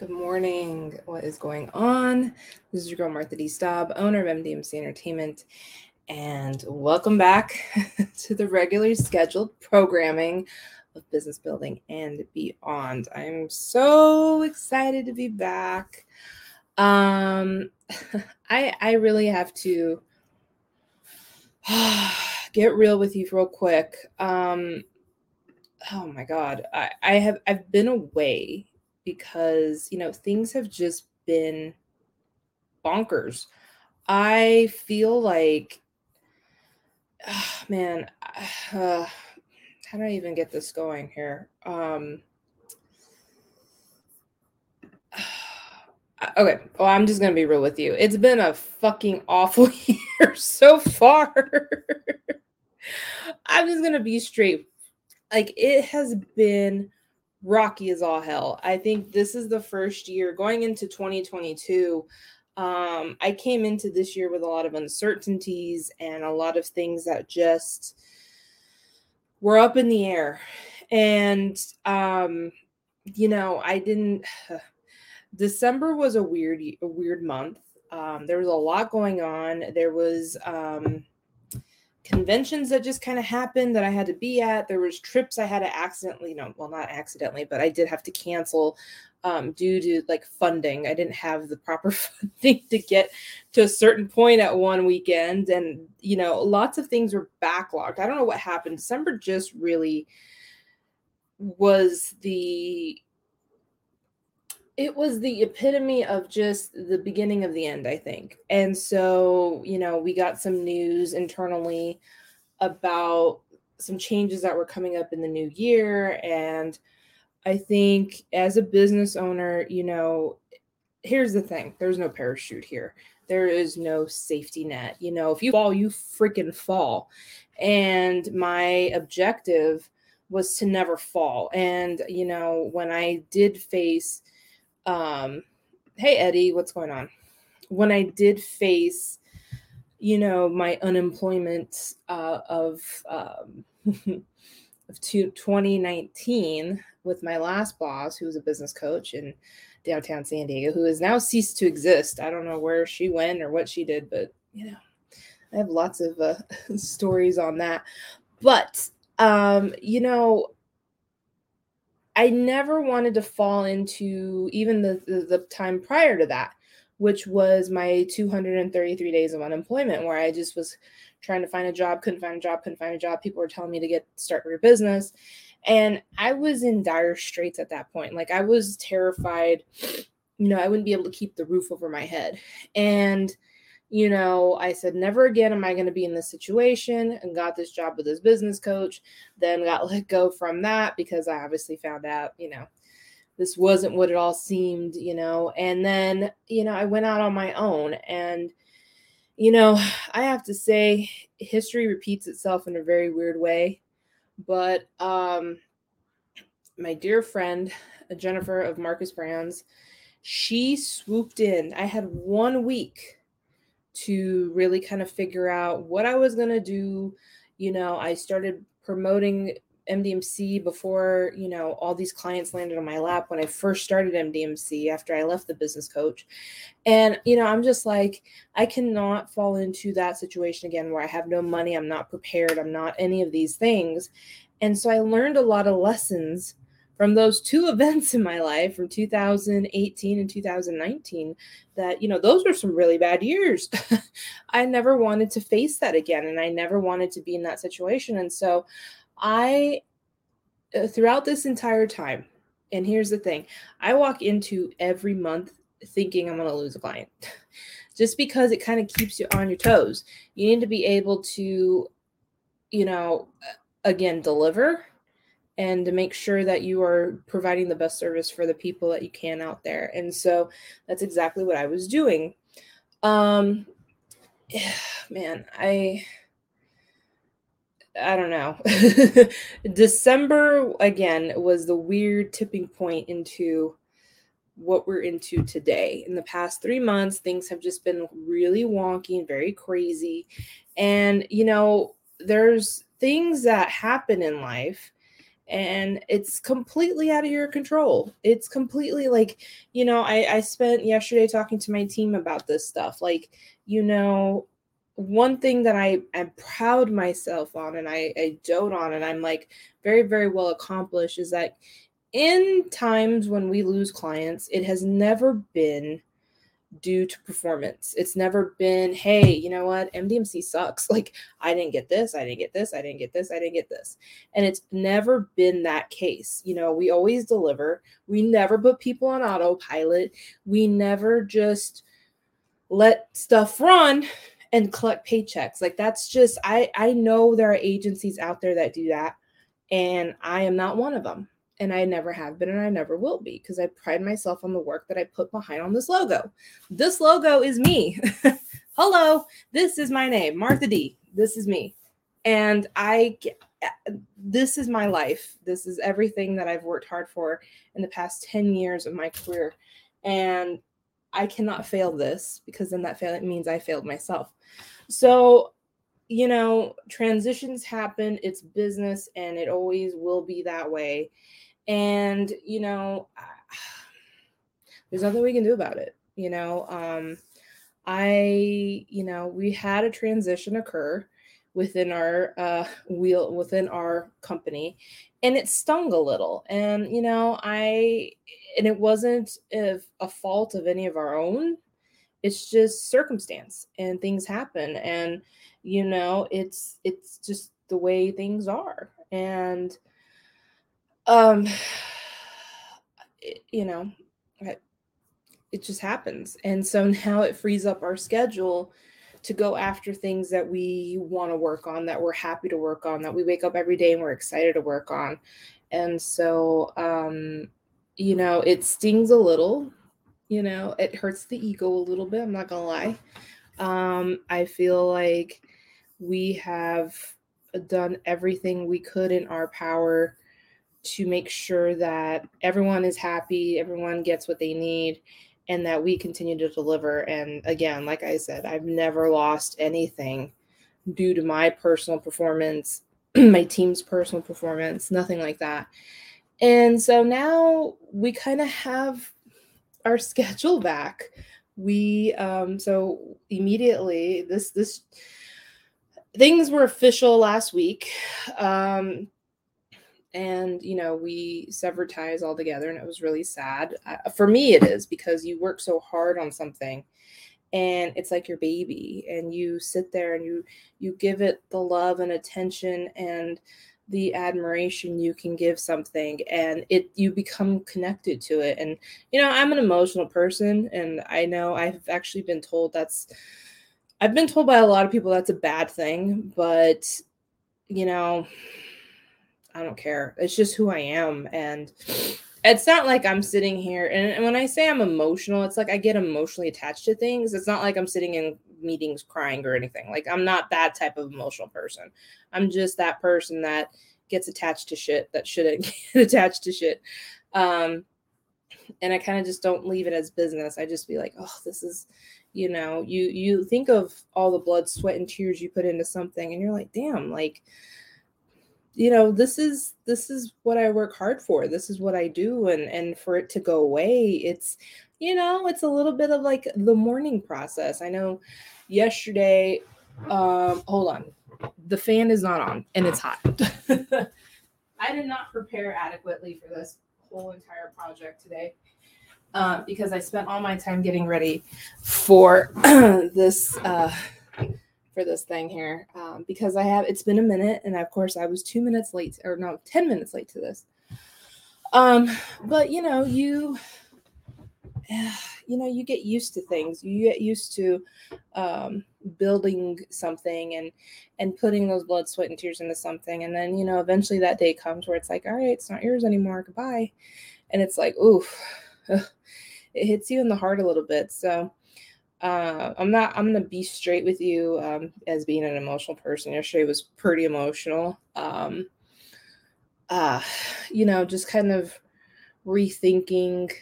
Good morning. What is going on? This is your girl Martha D. Staub, owner of MDMC Entertainment, and welcome back to the regularly scheduled programming of business building and beyond. I'm so excited to be back. Um, I I really have to get real with you real quick. Um, oh my god, I I have I've been away because, you know, things have just been bonkers. I feel like, oh, man, uh, how do I even get this going here? Um, okay, well, I'm just gonna be real with you. It's been a fucking awful year so far. I'm just gonna be straight. Like, it has been rocky as all hell. I think this is the first year going into 2022. Um, I came into this year with a lot of uncertainties and a lot of things that just were up in the air. And, um, you know, I didn't. December was a weird, a weird month. Um, there was a lot going on. There was, um, conventions that just kind of happened that I had to be at. There was trips I had to accidentally, no, well, not accidentally, but I did have to cancel um, due to like funding. I didn't have the proper funding to get to a certain point at one weekend. And, you know, lots of things were backlogged. I don't know what happened. December just really was the it was the epitome of just the beginning of the end, I think. And so, you know, we got some news internally about some changes that were coming up in the new year. And I think as a business owner, you know, here's the thing there's no parachute here. There is no safety net. You know, if you fall, you freaking fall. And my objective was to never fall. And, you know, when I did face, um, hey Eddie, what's going on? When I did face, you know, my unemployment uh, of um, of 2019 with my last boss, who was a business coach in downtown San Diego, who has now ceased to exist. I don't know where she went or what she did, but you know, I have lots of uh, stories on that. But um, you know, I never wanted to fall into even the, the, the time prior to that, which was my 233 days of unemployment, where I just was trying to find a job, couldn't find a job, couldn't find a job. People were telling me to get start your business. And I was in dire straits at that point. Like I was terrified, you know, I wouldn't be able to keep the roof over my head. And you know, I said, never again am I going to be in this situation and got this job with this business coach. Then got let go from that because I obviously found out, you know, this wasn't what it all seemed, you know. And then, you know, I went out on my own. And, you know, I have to say, history repeats itself in a very weird way. But um, my dear friend, Jennifer of Marcus Brands, she swooped in. I had one week to really kind of figure out what I was going to do. You know, I started promoting MDMC before, you know, all these clients landed on my lap when I first started MDMC after I left the business coach. And, you know, I'm just like, I cannot fall into that situation again where I have no money, I'm not prepared, I'm not any of these things. And so I learned a lot of lessons from those two events in my life from 2018 and 2019 that you know those were some really bad years. I never wanted to face that again and i never wanted to be in that situation. And so i uh, throughout this entire time and here's the thing i walk into every month thinking i'm going to lose a client. Just because it kind of keeps you on your toes. You need to be able to you know again deliver and to make sure that you are providing the best service for the people that you can out there. And so that's exactly what I was doing. Um man, I I don't know. December again was the weird tipping point into what we're into today. In the past 3 months, things have just been really wonky and very crazy. And you know, there's things that happen in life and it's completely out of your control. It's completely like you know i i spent yesterday talking to my team about this stuff. Like you know one thing that i am proud myself on and i i dote on and i'm like very very well accomplished is that in times when we lose clients it has never been due to performance. It's never been, hey, you know what? MDMC sucks. Like, I didn't get this, I didn't get this, I didn't get this, I didn't get this. And it's never been that case. You know, we always deliver. We never put people on autopilot. We never just let stuff run and collect paychecks. Like that's just I I know there are agencies out there that do that and I am not one of them and I never have been and I never will be because I pride myself on the work that I put behind on this logo. This logo is me. Hello, this is my name, Martha D. This is me. And I this is my life. This is everything that I've worked hard for in the past 10 years of my career. And I cannot fail this because then that fail means I failed myself. So, you know, transitions happen, it's business and it always will be that way. And you know there's nothing we can do about it you know um i you know we had a transition occur within our uh wheel within our company and it stung a little. And you know i and it wasn't a, a fault of any of our own it's just circumstance and things happen and you know it's it's just the way things are and um it, you know it just happens and so now it frees up our schedule to go after things that we want to work on that we're happy to work on that we wake up every day and we're excited to work on and so um you know it stings a little you know it hurts the ego a little bit i'm not gonna lie um i feel like we have done everything we could in our power to make sure that everyone is happy, everyone gets what they need, and that we continue to deliver. And again, like I said, I've never lost anything due to my personal performance, my team's personal performance, nothing like that. And so now we kind of have our schedule back. We um so immediately this this things were official last week. Um and you know we severed ties all together and it was really sad uh, for me it is because you work so hard on something and it's like your baby and you sit there and you you give it the love and attention and the admiration you can give something and it you become connected to it and you know i'm an emotional person and i know i've actually been told that's i've been told by a lot of people that's a bad thing but you know I don't care. It's just who I am. And it's not like I'm sitting here and, and, when I say I'm emotional, it's like I get emotionally attached to things. It's not like I'm sitting in meetings crying or anything. Like I'm not that type of emotional person. I'm just that person that gets attached to shit that shouldn't get attached to shit. Um and I kind of just don't leave it as business. I just be like, oh, this is, you know, you you think of all the blood, sweat, and tears you put into something, and you're like, damn, like you know this is this is what i work hard for this is what i do and and for it to go away it's you know it's a little bit of like the mourning process i know yesterday um hold on the fan is not on and it's hot i did not prepare adequately for this whole entire project today uh, because i spent all my time getting ready for this uh for this thing here um, because I have it's been a minute and of course I was two minutes late or no 10 minutes late to this. Um, but you know, you you know, you get used to things. You get used to um, building something and and putting those blood, sweat, and tears into something, and then you know, eventually that day comes where it's like, all right, it's not yours anymore. Goodbye, and it's like, oof, it hits you in the heart a little bit. So uh, I'm not. I'm gonna be straight with you. Um, as being an emotional person, yesterday was pretty emotional. Um, uh, you know, just kind of rethinking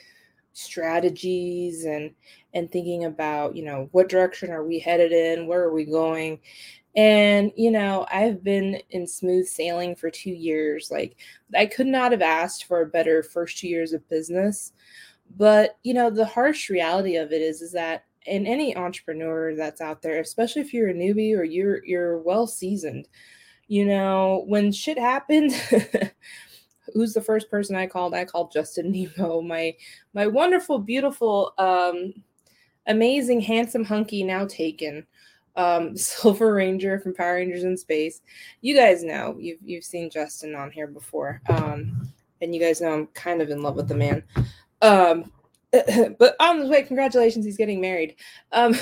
strategies and and thinking about you know what direction are we headed in, where are we going, And, you know, I've been in smooth sailing for two years. Like, I could not have asked for a better first two years of business. But, you know, the harsh reality of it is, is that in any entrepreneur that's out there, especially if you're a newbie or you're you're well seasoned, you know, when shit happened, who's the first person I called? I called Justin Nimmo, my my wonderful, beautiful, um, amazing, handsome hunky now taken um, Silver Ranger from Power Rangers in Space. You guys know you've you've seen Justin on here before, um, and you guys know I'm kind of in love with the man. Um, but on the way, congratulations, he's getting married. Um,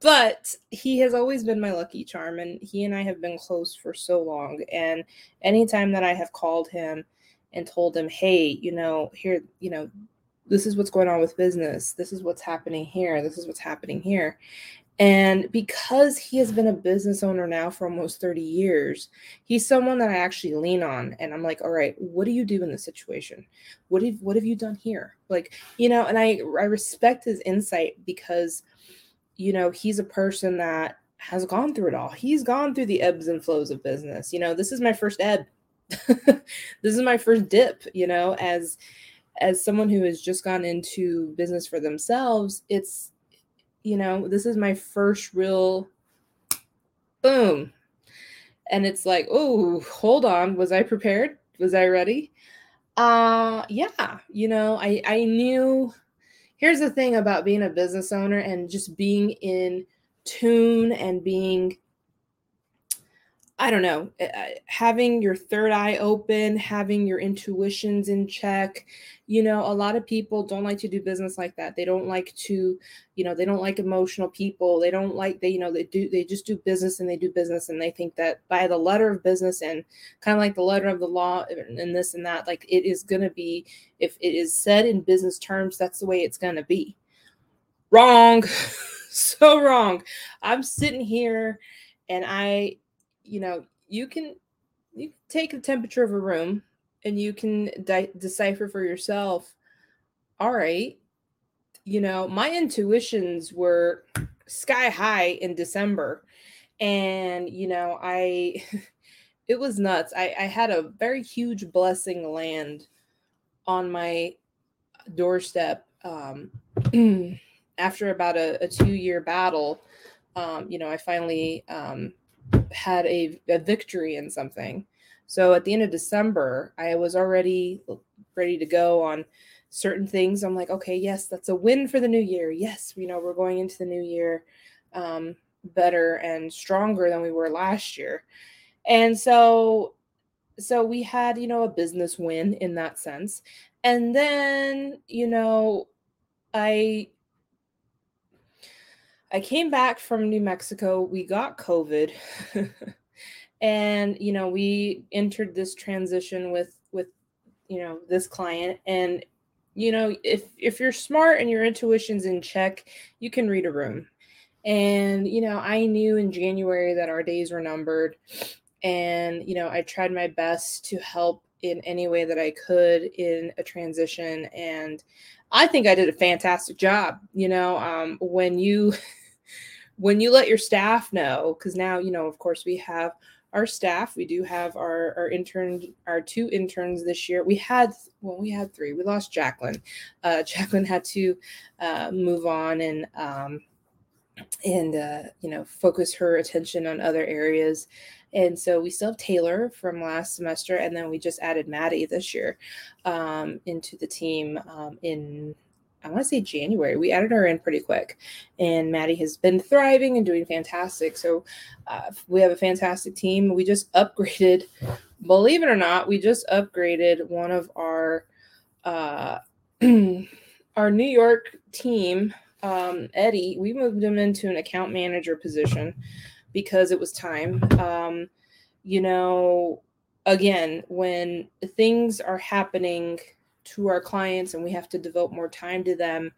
but he has always been my lucky charm, and he and I have been close for so long. And anytime that I have called him and told him, "Hey, you know, here, you know." This is what's going on with business. This is what's happening here. This is what's happening here. And because he has been a business owner now for almost 30 years, he's someone that I actually lean on. And I'm like, all right, what do you do in this situation? What have what have you done here? Like, you know, and I I respect his insight because, you know, he's a person that has gone through it all. He's gone through the ebbs and flows of business. You know, this is my first ebb. this is my first dip, you know, as as someone who has just gone into business for themselves, it's you know, this is my first real boom. And it's like, oh, hold on. Was I prepared? Was I ready? Uh yeah, you know, I I knew here's the thing about being a business owner and just being in tune and being I don't know, eh, eh, having your third eye open, having your intuitions in check. You know, a lot of people don't like to do business like that. They don't like to, you know, they don't like emotional people. They don't like they, you know, they do they just do business and they do business and they think that by the letter of business and kind of like the letter of the law and this and that, like it is going to be if it is said in business terms, that's the way it's going to be. Wrong. so wrong. I'm sitting here and I you know, you can you can take the temperature of a room and you can de- decipher for yourself. All right, you know, my intuitions were sky high in December, and you know, I it was nuts. I, I had a very huge blessing land on my doorstep um, after about a, a two year battle. Um, you know, I finally um, had a, a victory in something. So at the end of December, I was already ready to go on certain things. I'm like, okay, yes, that's a win for the new year. Yes, you know, we're going into the new year um, better and stronger than we were last year. And so, so we had, you know, a business win in that sense. And then, you know, I I came back from New Mexico. We got COVID. and you know, we entered this transition with with you know, this client and you know, if if you're smart and your intuition's in check, you can read a room. And you know, I knew in January that our days were numbered and you know, I tried my best to help in any way that I could in a transition and I think I did a fantastic job. You know, um, when you when you let your staff know, because now, you know, of course, we have our staff. We do have our our intern, our two interns this year. We had well, we had three. We lost Jacqueline. Uh, Jacqueline had to uh, move on and um, and uh, you know focus her attention on other areas. And so we still have Taylor from last semester, and then we just added Maddie this year um, into the team um, in I want to say January. We added her in pretty quick, and Maddie has been thriving and doing fantastic. So uh, we have a fantastic team. We just upgraded, believe it or not, we just upgraded one of our uh, our New York team, um, Eddie. We moved him into an account manager position because it was time. Um, you know, again, when things are happening to our clients and we have to devote more time to them.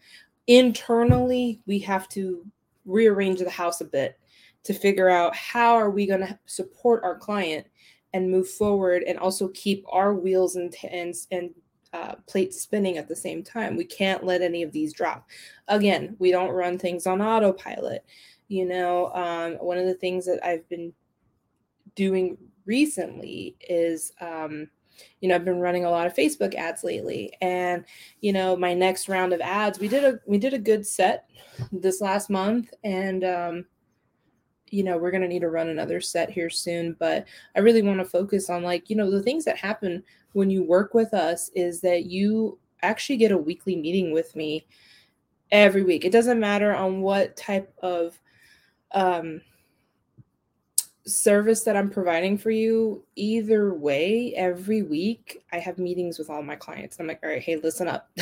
Internally we have to rearrange the house a bit to figure out how are we going to support our client and move forward and also keep our wheels and and, and uh, plates spinning at the same time. We can't let any of these drop. Again we don't run things on autopilot. You know, um, one of the things that I've been doing recently is um, you know i've been running a lot of facebook ads lately. And you know my next round of ads we did a we did a good set this last month. And um you know we're going to need to run another set here soon. But i really want to focus on like you know the things that happen when you work with us is that you actually get a weekly meeting with me every week. It doesn't matter on what type of um service that I'm providing for you, either way, every week I have meetings with all my clients. I'm like, all right, hey, listen up.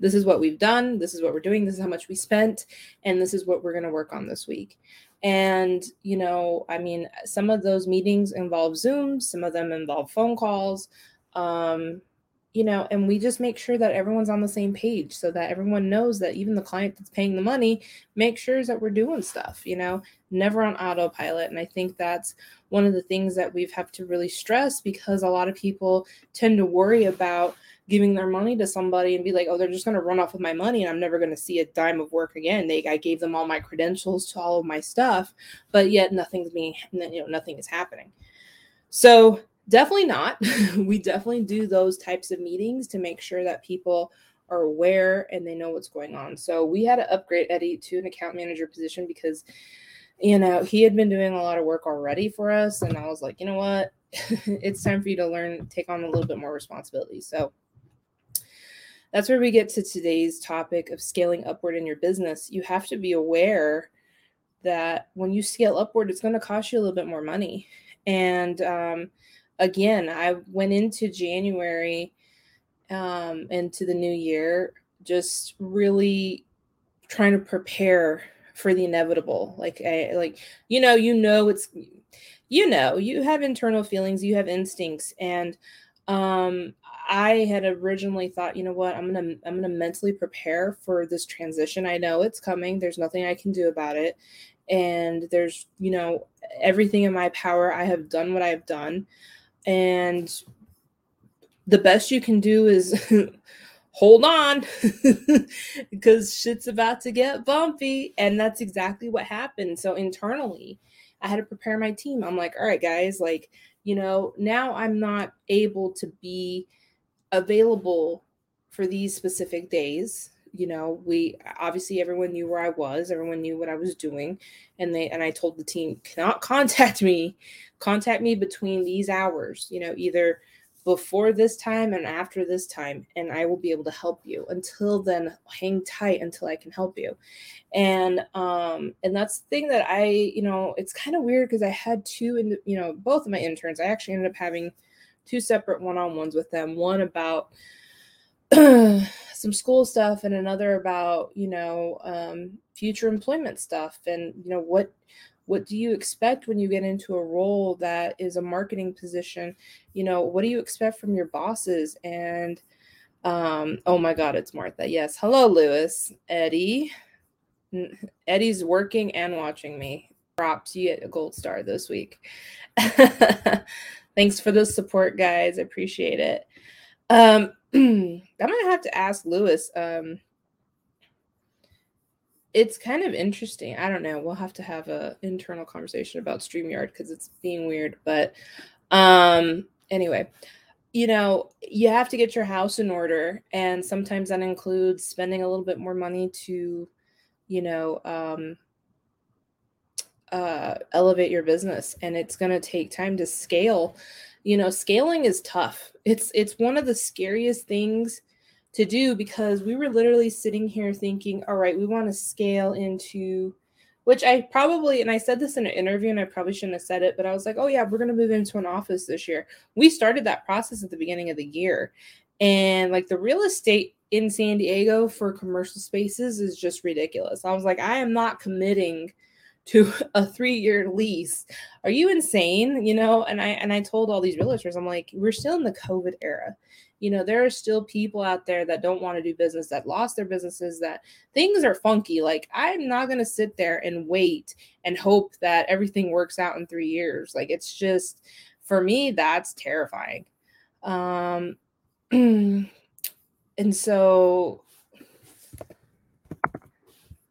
this is what we've done. This is what we're doing. This is how much we spent. And this is what we're going to work on this week. And, you know, I mean, some of those meetings involve Zoom, some of them involve phone calls. Um, you know, and we just make sure that everyone's on the same page so that everyone knows that even the client that's paying the money make sure that we're doing stuff, you know, never on autopilot. And I think that's one of the things that we've have to really stress because a lot of people tend to worry about giving their money to somebody and be like, oh, they're just going to run off with my money and I'm never going to see a dime of work again. They, I gave them all my credentials to all of my stuff, but yet nothing's being, you know, nothing is happening. So definitely not. we definitely do those types of meetings to make sure that people are aware and they know what's going on. So we had to upgrade Eddie to an account manager position because you know he had been doing a lot of work already for us and I was like, you know what? it's time for you to learn take on a little bit more responsibility. So that's where we get to today's topic of scaling upward in your business. You have to be aware that when you scale upward, it's going to cost you a little bit more money. And um, again, I went into January um, into the new year just really trying to prepare for the inevitable. Like I like you know, you know it's you know, you have internal feelings, you have instincts and um I had originally thought, you know what, I'm going to I'm going to mentally prepare for this transition. I know it's coming. There's nothing I can do about it. And there's, you know, everything in my power. I have done what I've done and the best you can do is hold on because shit's about to get bumpy and that's exactly what happened. So internally i had to prepare my team. I'm like all right guys like you know now i'm not able to be available for these specific days. You know we obviously everyone knew where i was everyone knew what i was doing and they and i told the team cannot contact me contact me between these hours you know either before this time and after this time and i will be able to help you. Until then hang tight until i can help you. And um and that's the thing that i you know it's kind of weird because i had two and you know both of my interns. I actually ended up having two separate one-on-ones with them one about some school stuff and another about you know um, future employment stuff and you know what what do you expect when you get into a role that is a marketing position? You know what do you expect from your bosses? And um, oh my god it's martha. Yes. Hello lewis. Eddie. Eddie's working and watching me. Props you. Get a gold star this week. Thanks for the support guys. I appreciate it. Um I'm gonna have to ask Lewis. Um, it's kind of interesting. I don't know. We'll have to have a internal conversation about StreamYard because it's being weird. But um, anyway, you know, you have to get your house in order, and sometimes that includes spending a little bit more money to, you know, um, uh, elevate your business, and it's to take time to scale you know scaling is tough it's it's one of the scariest things to do because we were literally sitting here thinking all right we want to scale into which i probably and i said this in an interview and i probably shouldn't have said it but i was like oh yeah we're going to move into an office this year we started that process at the beginning of the year and like the real estate in san diego for commercial spaces is just ridiculous i was like i am not committing to a three-year lease. Are you insane? You know, and I and I told all these realtors, I'm like, we're still in the COVID era. You know, there are still people out there that don't want to do business, that lost their businesses, that things are funky. Like, I'm not gonna sit there and wait and hope that everything works out in three years. Like, it's just for me, that's terrifying. Um and so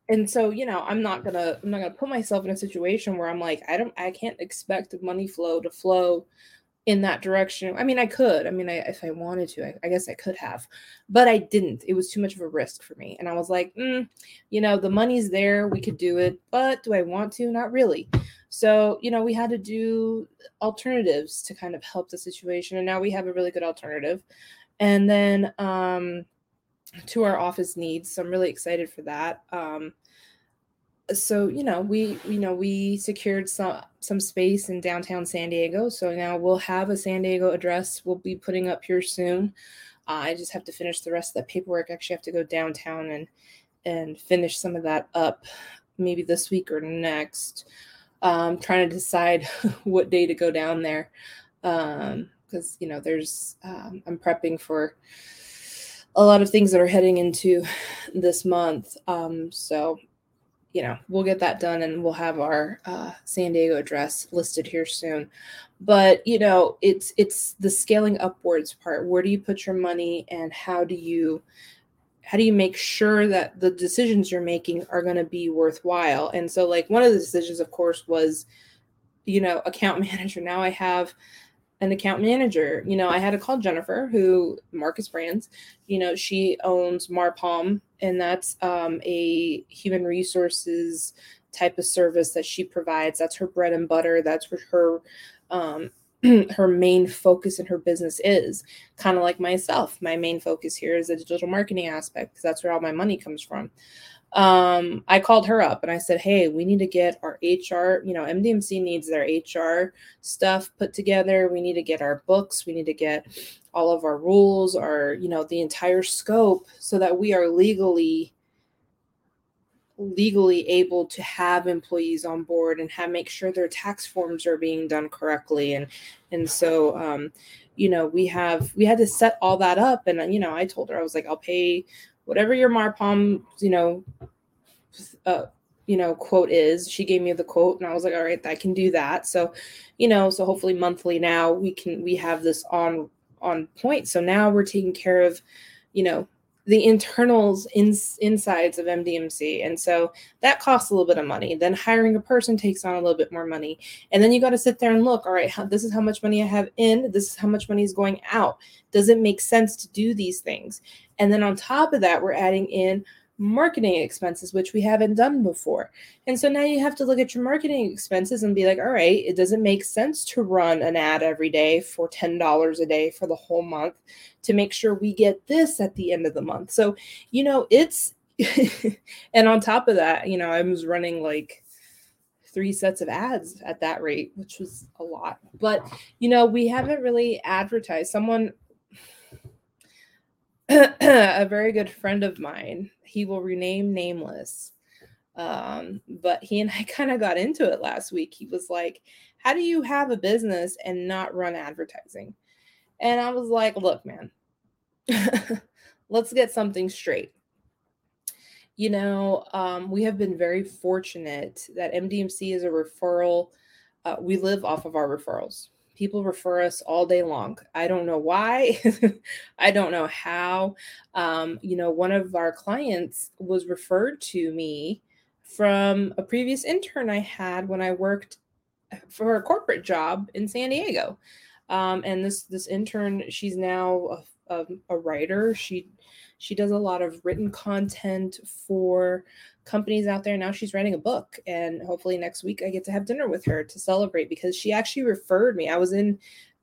and so you know i'm not gonna i'm not gonna put myself in a situation where i'm like i don't i can't expect money flow to flow in that direction. I mean i could i mean I, if i wanted to I, I, guess i could have but i didn't. It was too much of a risk for me. And i was like mm, you know the money's there we could do it but do i want to? Not really. So you know we had to do alternatives to kind of help the situation and now we have a really good alternative. And then um to our office needs. So I'm really excited for that. Um, so you know we you know we secured some some space in downtown san diego. So now we'll have a san diego address. We'll be putting up here soon. Uh, i just have to finish the rest of the paperwork. Actually have to go downtown and and finish some of that up maybe this week or next. Um trying to decide what day to go down there. Um because you know there's um, i'm prepping for a lot of things that are heading into this month. Um, so, you know, we'll get that done and we'll have our uh, San Diego address listed here soon. But you know, it's it's the scaling upwards part. Where do you put your money, and how do you how do you make sure that the decisions you're making are going to be worthwhile? And so, like one of the decisions, of course, was you know account manager. Now I have an account manager. You know, I had to call Jennifer, who Marcus Brands, you know, she owns Marpalm, and that's um, a human resources type of service that she provides. That's her bread and butter. That's what her um, her main focus in her business is. Kind of like myself, my main focus here is the digital marketing aspect because that's where all my money comes from um, I called her up and I said, Hey, we need to get our HR, you know, MDMC needs their HR stuff put together. We need to get our books. We need to get all of our rules, our, you know, the entire scope so that we are legally legally able to have employees on board and have make sure their tax forms are being done correctly and and so um you know we have we had to set all that up and you know i told her i was like i'll pay whatever your marpalm you know uh, you know quote is she gave me the quote and i was like all right i can do that. So you know so hopefully monthly now we can we have this on on point. So now we're taking care of you know the internals in, insides of MDMC. And so that costs a little bit of money. Then hiring a person takes on a little bit more money. And then you got to sit there and look, all right, how, this is how much money I have in, this is how much money is going out. Does it make sense to do these things? And then on top of that, we're adding in marketing expenses, which we haven't done before. And so now you have to look at your marketing expenses and be like, all right, it doesn't make sense to run an ad every day for $10 a day for the whole month to make sure we get this at the end of the month. So, you know, it's, and on top of that, you know, I was running like, three sets of ads at that rate, which was a lot. But, you know, we haven't really advertised. Someone a very good friend of mine. He will rename nameless. Um, but he and I kind of got into it last week. He was like, How do you have a business and not run advertising? And I was like, Look, man, let's get something straight. You know, um, we have been very fortunate that MDMC is a referral. Uh, we live off of our referrals. People refer us all day long. I don't know why. I don't know how. Um, you know, one of our clients was referred to me from a previous intern I had when I worked for a corporate job in San Diego. Um, and this this intern, she's now a, a, a writer. She she does a lot of written content for companies out there. Now she's writing a book, and hopefully next week I get to have dinner with her to celebrate because she actually referred me. I was in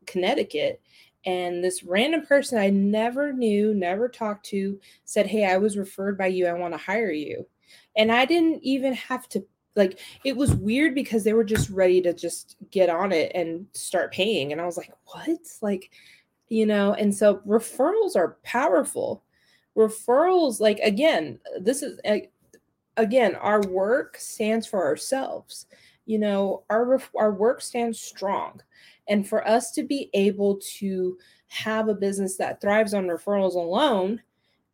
Connecticut, and this random person I never knew, never talked to, said, Hey, I was referred by you. I want to hire you. And I didn't even have to like it was weird because they were just ready to just get on it and start paying and i was like what like you know and so referrals are powerful referrals like again this is again our work stands for ourselves. You know our our work stands strong. And for us to be able to have a business that thrives on referrals alone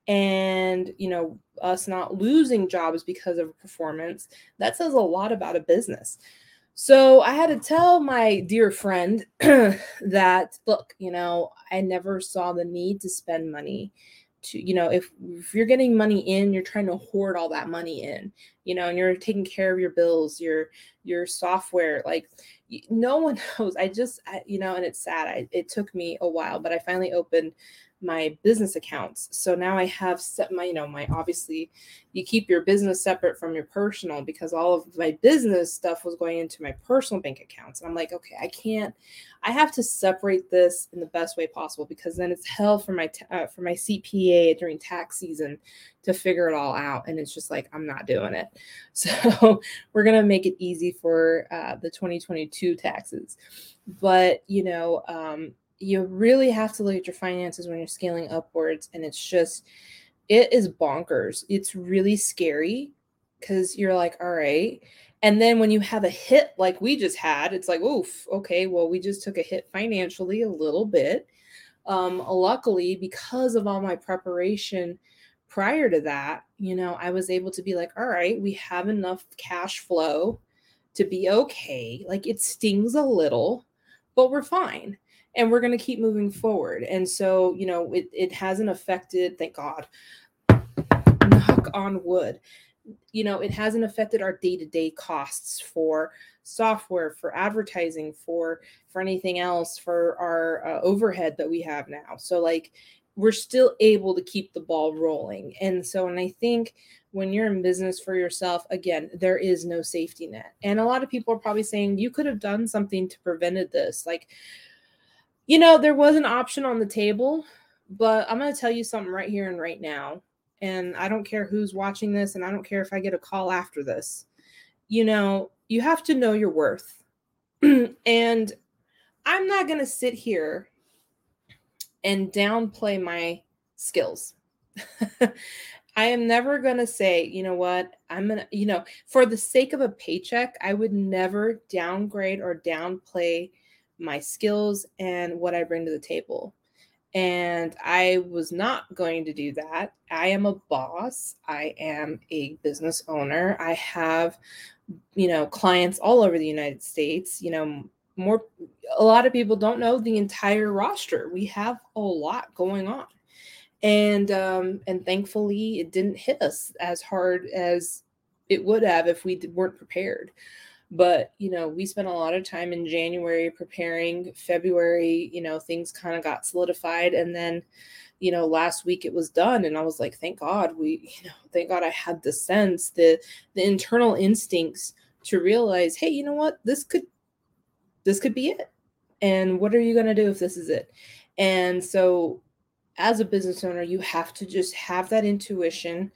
and you know us not losing jobs because of performance that says a lot about a business. So i had to tell my dear friend that look you know i never saw the need to spend money to you know if, if you're getting money in you're trying to hoard all that money in you know and you're taking care of your bills your your software like no one knows. I just I, you know and it's sad. I, it took me a while but i finally opened my business accounts. So now I have set my, you know, my obviously you keep your business separate from your personal because all of my business stuff was going into my personal bank accounts. And I'm like, okay, I can't, I have to separate this in the best way possible because then it's hell for my, uh, for my CPA during tax season to figure it all out. And it's just like, I'm not doing it. So we're going to make it easy for uh, the 2022 taxes. But, you know, um, you really have to look at your finances when you're scaling upwards and it's just it is bonkers. It's really scary because you're like all right. And then when you have a hit like we just had it's like oof okay well we just took a hit financially a little bit. Um luckily because of all my preparation prior to that you know i was able to be like all right we have enough cash flow to be okay. Like it stings a little but we're fine and we're going to keep moving forward. And so, you know, it, it hasn't affected, thank God, knock on wood, you know, it hasn't affected our day to day costs for software, for advertising, for for anything else, for our uh, overhead that we have now. So, like, we're still able to keep the ball rolling. And so, and I think when you're in business for yourself, again, there is no safety net. And a lot of people are probably saying you could have done something to prevented this. Like, you know, there was an option on the table, but I'm going to tell you something right here and right now. And I don't care who's watching this, and I don't care if I get a call after this. You know, you have to know your worth. and I'm not going to sit here and downplay my skills. I am never going to say, you know what, I'm going to, you know, for the sake of a paycheck, I would never downgrade or downplay my skills and what I bring to the table. And I was not going to do that. I am a boss. I am a business owner. I have, you know, clients all over the United States. You know, more, a lot of people don't know the entire roster. We have a lot going on. And, um, and thankfully, it didn't hit us as hard as it would have if we weren't prepared. But, you know, we spent a lot of time in January preparing. February, you know, things kind of got solidified. And then, you know, last week it was done. And I was like, thank God we, you know, thank God I had the sense, the the internal instincts to realize, hey, you know what, this could this could be it. And what are you gonna do if this is it? And so as a business owner, you have to just have that intuition.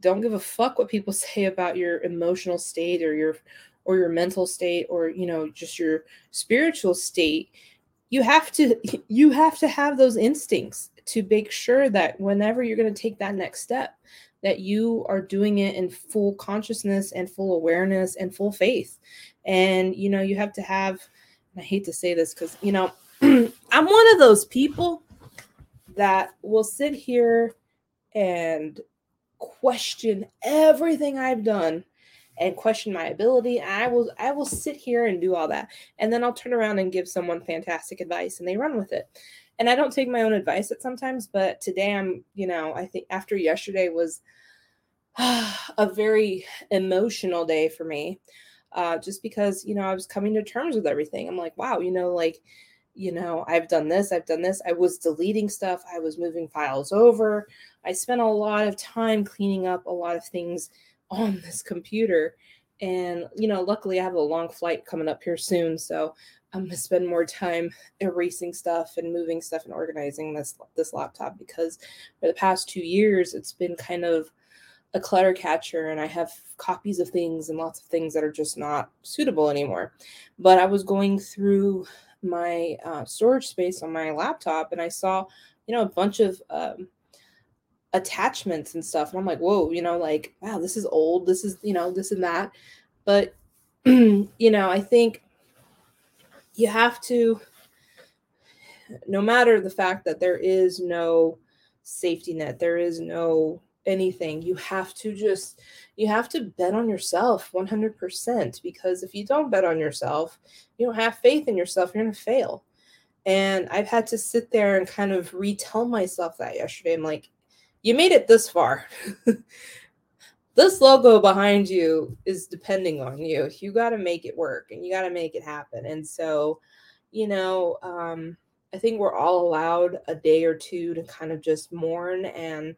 Don't give a fuck what people say about your emotional state or your or your mental state or you know just your spiritual state you have to you have to have those instincts to make sure that whenever you're going to take that next step that you are doing it in full consciousness and full awareness and full faith. And you know you have to have i hate to say this because you know i'm one of those people that will sit here and question everything i've done and question my ability. I will I will sit here and do all that. And then I'll turn around and give someone fantastic advice and they run with it. And I don't take my own advice at sometimes, but today I'm, you know, I think after yesterday was a very emotional day for me. Uh, just because, you know, I was coming to terms with everything. I'm like, wow, you know, like, you know, I've done this, I've done this. I was deleting stuff, I was moving files over. I spent a lot of time cleaning up a lot of things on this computer. And, you know, luckily I have a long flight coming up here soon. So I'm gonna spend more time erasing stuff and moving stuff and organizing this this laptop because for the past two years it's been kind of a clutter catcher and I have copies of things and lots of things that are just not suitable anymore. But I was going through my uh, storage space on my laptop and I saw, you know, a bunch of um, attachments and stuff. And I'm like, whoa, you know, like, wow, this is old. This is, you know, this and that. But, you know, I think you have to, no matter the fact that there is no safety net, there is no anything, you have to just, you have to bet on yourself 100% because if you don't bet on yourself, you don't have faith in yourself, you're going to fail. And I've had to sit there and kind of retell myself that yesterday. I'm like, you made it this far. this logo behind you is depending on you. You got to make it work and you got to make it happen. And so, you know, um, I think we're all allowed a day or two to kind of just mourn and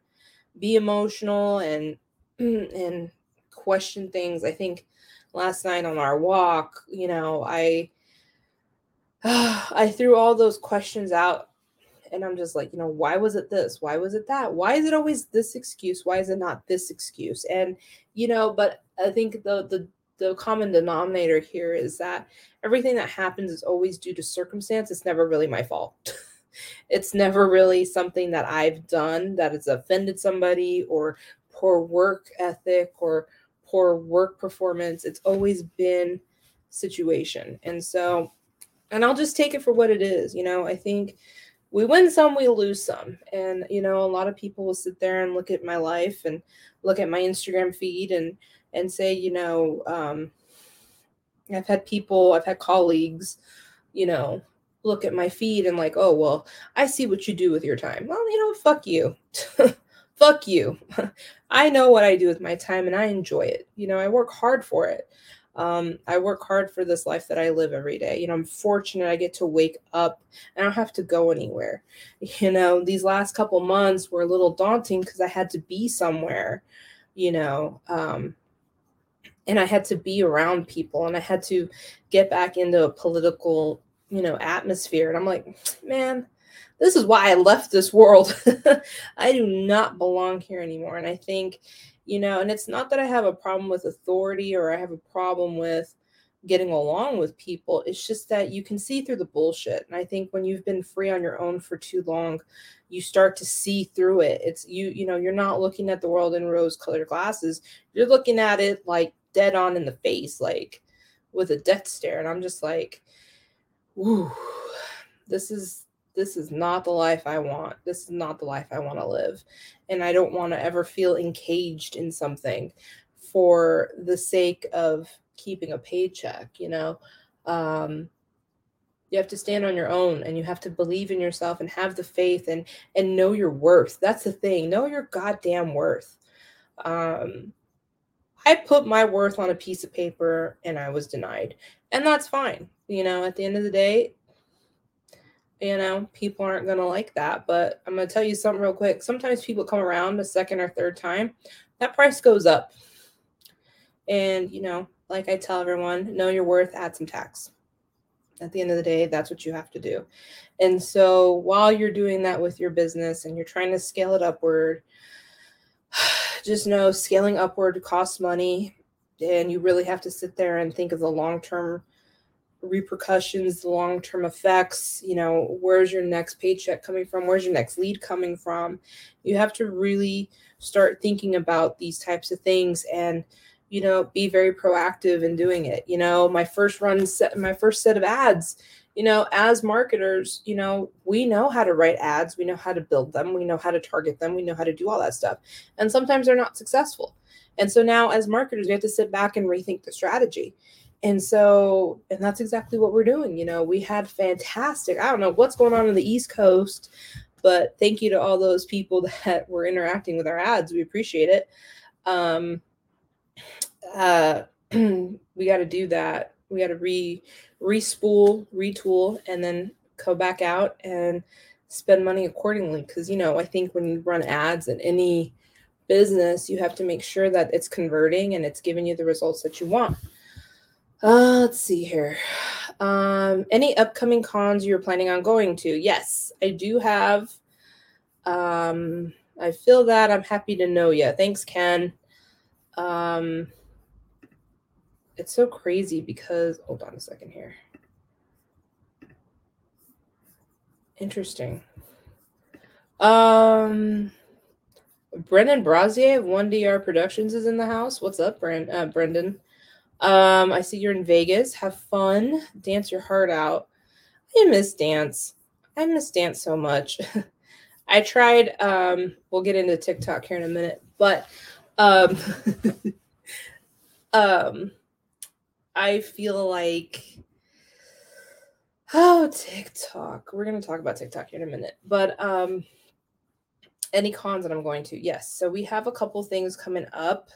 be emotional and and question things. I think last night on our walk, you know, I I threw all those questions out and I'm just like, you know, why was it this? Why was it that? Why is it always this excuse? Why is it not this excuse? And you know, but I think the the the common denominator here is that everything that happens is always due to circumstance. It's never really my fault. it's never really something that I've done that has offended somebody or poor work ethic or poor work performance. It's always been situation. And so, and I'll just take it for what it is. You know, I think we win some, we lose some. And, you know, a lot of people will sit there and look at my life and look at my Instagram feed and, and say, you know, um, I've had people, I've had colleagues, you know, look at my feed and like, oh, well, I see what you do with your time. Well, you know, fuck you. fuck you. I know what I do with my time and I enjoy it. You know, I work hard for it. Um, I work hard for this life that I live every day. You know, I'm fortunate I get to wake up I don't have to go anywhere. You know, these last couple months were a little daunting because I had to be somewhere, you know, um, and I had to be around people and I had to get back into a political, you know, atmosphere. And I'm like, man, this is why I left this world. I do not belong here anymore. And I think, you know, and it's not that I have a problem with authority or I have a problem with getting along with people. It's just that you can see through the bullshit. And I think when you've been free on your own for too long, you start to see through it. It's you, you know, you're not looking at the world in rose colored glasses. You're looking at it like dead on in the face, like with a death stare. And I'm just like, whoo, this is this is not the life I want. This is not the life I want to live. And I don't want to ever feel encaged in something for the sake of keeping a paycheck, you know. Um, you have to stand on your own and you have to believe in yourself and have the faith and and know your worth. That's the thing. Know your goddamn worth. Um, I put my worth on a piece of paper and I was denied. And that's fine. You know, at the end of the day, you know, people aren't going to like that. But I'm going to tell you something real quick. Sometimes people come around a second or third time, that price goes up. And, you know, like I tell everyone, know your worth, add some tax. At the end of the day, that's what you have to do. And so while you're doing that with your business and you're trying to scale it upward, just know scaling upward costs money. And you really have to sit there and think of the long term repercussions, the long term effects. You know, where's your next paycheck coming from? Where's your next lead coming from? You have to really start thinking about these types of things and you know be very proactive in doing it you know my first run set my first set of ads you know as marketers you know we know how to write ads we know how to build them we know how to target them we know how to do all that stuff and sometimes they're not successful and so now as marketers we have to sit back and rethink the strategy and so, and that's exactly what we're doing. You know, we had fantastic, I don't know what's going on in the East Coast, but thank you to all those people that were interacting with our ads. We appreciate it. Um, uh, we got to do that. We got to re respool, retool, and then go back out and spend money accordingly. Because you know, I think when you run ads in any business, you have to make sure that it's converting and it's giving you the results that you want. Uh, let's see here. Um, any upcoming cons you're planning on going to? Yes, I do have. Um, I feel that. I'm happy to know you. Thanks, Ken. Um, it's so crazy because hold on a second here. Interesting. Um, Brendan Brazier of One DR Productions is in the house. What's up, Brand- uh, Brendan? Um, I see you're in Vegas. Have fun. Dance your heart out. I miss dance. I miss dance so much. I tried um we'll get into TikTok here in a minute, but um um I feel like oh TikTok. We're gonna talk about TikTok here in a minute. But um any cons that I'm going to. Yes. So we have a couple things coming up.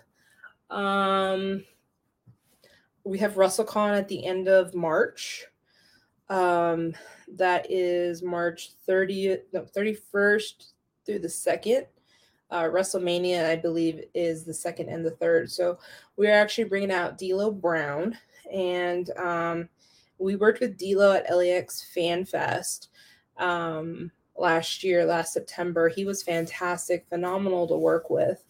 Um, we have WrestleCon at the end of March. Um, that is March 30th, no, 31st through the 2nd. Uh, WrestleMania, I believe, is the second and the third. So we're actually bringing out D'Lo Brown, and um, we worked with D'Lo at LAX Fan Fest um, last year, last September. He was fantastic, phenomenal to work with.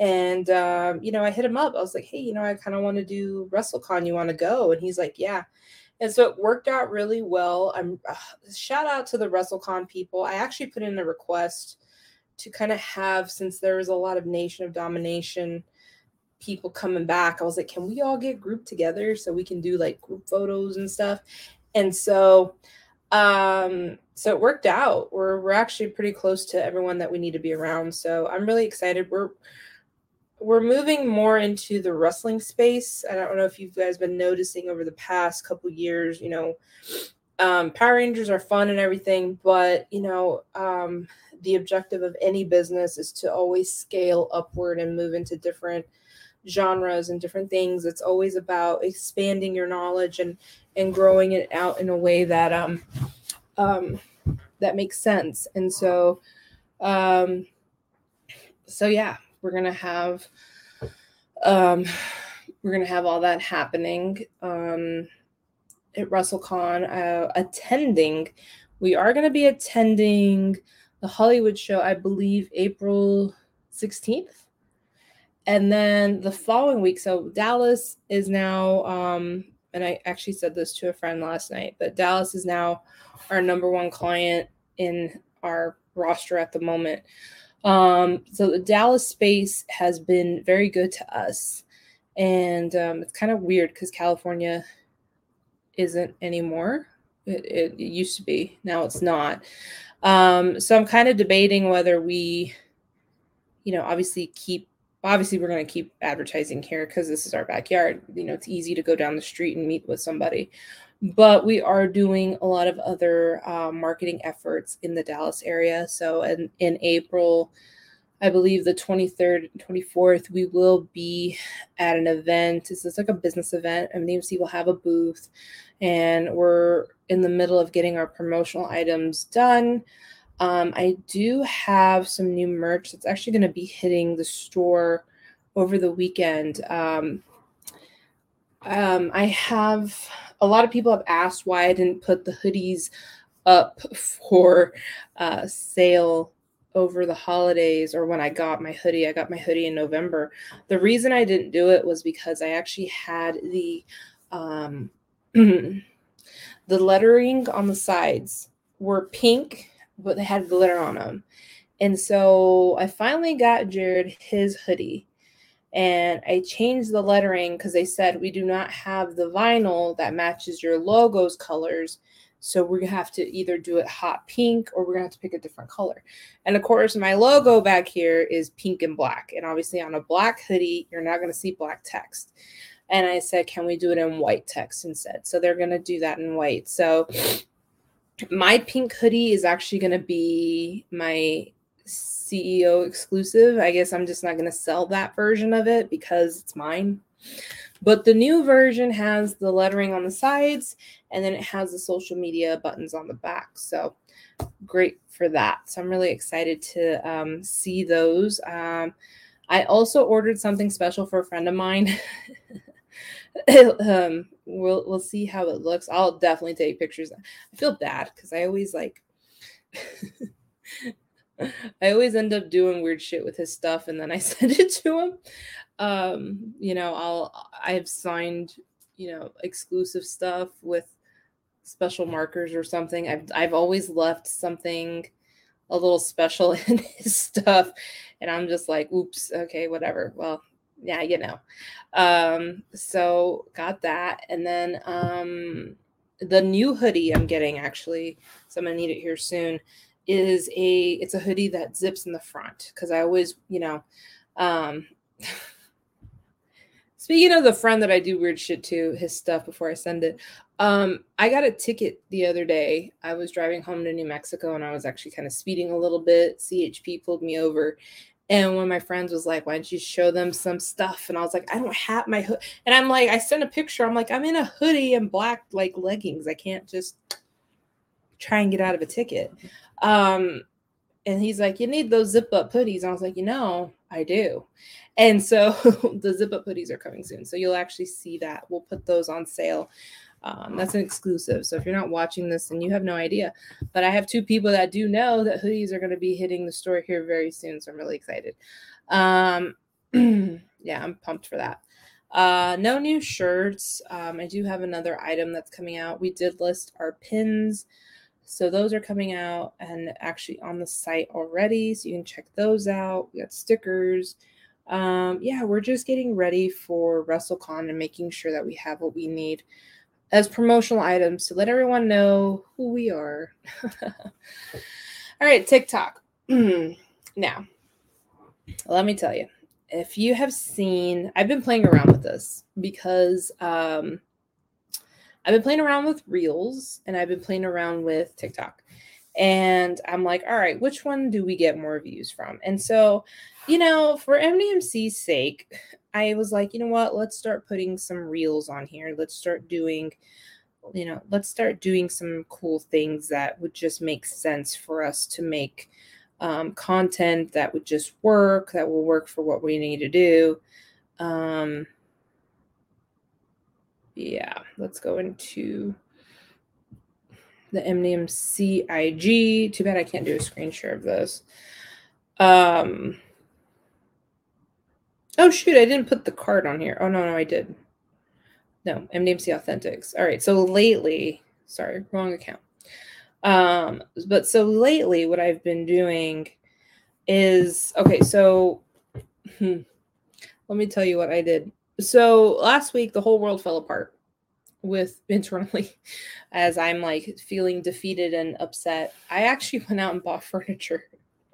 And um, you know, I hit him up. I was like, "Hey, you know, I kind of want to do WrestleCon. You want to go?" And he's like, "Yeah." And so it worked out really well. I'm uh, shout out to the WrestleCon people. I actually put in a request to kind of have, since there was a lot of Nation of Domination people coming back, I was like, can we all get grouped together so we can do like group photos and stuff? And so, um, so it worked out. We're we're actually pretty close to everyone that we need to be around. So I'm really excited. We're we're moving more into the wrestling space. I don't know if you guys been noticing over the past couple years, you know, um, Power Rangers are fun and everything, but you know, um, the objective of any business is to always scale upward and move into different genres and different things. It's always about expanding your knowledge and and growing it out in a way that um um that makes sense. And so um so yeah, we're gonna have um we're gonna have all that happening um at WrestleCon uh, attending. We are to be attending the Hollywood show I believe April 16th and then the following week so Dallas is now um and I actually said this to a friend last night but Dallas is now our number one client in our roster at the moment um, so the Dallas space has been very good to us. And um, it's kind of weird because California isn't anymore. It, it, it, used to be, now it's not. Um, so I'm kind of debating whether we, you know, obviously keep, obviously we're going to keep advertising here because this is our backyard. You know, it's easy to go down the street and meet with somebody but we are doing a lot of other uh, marketing efforts in the Dallas area. So, in, in April, I believe the 23rd, 24th, we will be at an event. It's, like a business event. MDMC will have a booth, and we're in the middle of getting our promotional items done. Um, I do have some new merch that's actually going to be hitting the store over the weekend. Um, um, I have a lot of people have asked why I didn't put the hoodies up for uh, sale over the holidays or when I got my hoodie. I got my hoodie in November. The reason I didn't do it was because I actually had the um, the lettering on the sides were pink, but they had glitter on them. And so I finally got Jared his hoodie and I changed the lettering because they said we do not have the vinyl that matches your logo's colors. So we're gonna have to either do it hot pink or we're gonna have to pick a different color. And of course, my logo back here is pink and black. And obviously, on a black hoodie, you're not gonna see black text. And I said, can we do it in white text instead? So they're gonna do that in white. So my pink hoodie is actually gonna be my CEO exclusive. I guess I'm just not going to sell that version of it because it's mine. But the new version has the lettering on the sides and then it has the social media buttons on the back. So great for that. So I'm really excited to um, see those. Um, I also ordered something special for a friend of mine. um, we'll we'll see how it looks. I'll definitely take pictures. I feel bad because I always like I always end up doing weird shit with his stuff and then I send it to him. Um, you know, I'll I've signed, you know, exclusive stuff with special markers or something. I've I've always left something a little special in his stuff and I'm just like, oops, okay, whatever. Well, yeah, you know. Um, so got that. And then um the new hoodie I'm getting actually, so I'm gonna need it here soon is a it's a hoodie that zips in the front because I always, you know, um Speaking of the friend that I do weird shit to, his stuff before I send it. Um, I got a ticket the other day. I was driving home to New Mexico and I was actually kind of speeding a little bit. CHP pulled me over. And one of my friends was like, Why don't you show them some stuff? And I was like, I don't have my hood. And I'm like, I sent a picture. I'm like, I'm in a hoodie and black like leggings. I can't just try and get out of a ticket. Um, and he's like, You need those zip up hoodies. I was like, You know, I do. And so the zip up hoodies are coming soon. So you'll actually see that. We'll put those on sale. Um, that's an exclusive. So if you're not watching this and you have no idea, but I have two people that do know that hoodies are going to be hitting the store here very soon. So I'm really excited. Um, yeah, I'm pumped for that. Uh, no new shirts. Um, I do have another item that's coming out. We did list our pins. So those are coming out and actually on the site already. So you can check those out. We got stickers. Um, yeah, we're just getting ready for WrestleCon and making sure that we have what we need as promotional items to let everyone know who we are. All right, TikTok. now, let me tell you, if you have seen, I've been playing around with this because um, I've been playing around with Reels and I've been playing around with TikTok. And I'm like, all right, which one do we get more views from? And so, you know, for MDMC's sake, I was like, you know what? Let's start putting some reels on here. Let's start doing, you know, let's start doing some cool things that would just make sense for us to make um, content that would just work, that will work for what we need to do. Um, yeah, let's go into the MDMC IG. Too bad I can't do a screen share of this. Um, Oh shoot, I didn't put the card on here. Oh no, no, I did. No, MDMC Authentics. All right, so lately, sorry, wrong account. Um, but so lately, what I've been doing is okay. So hmm, let me tell you what I did. So last week, the whole world fell apart with internally as I'm like feeling defeated and upset. I actually went out and bought furniture.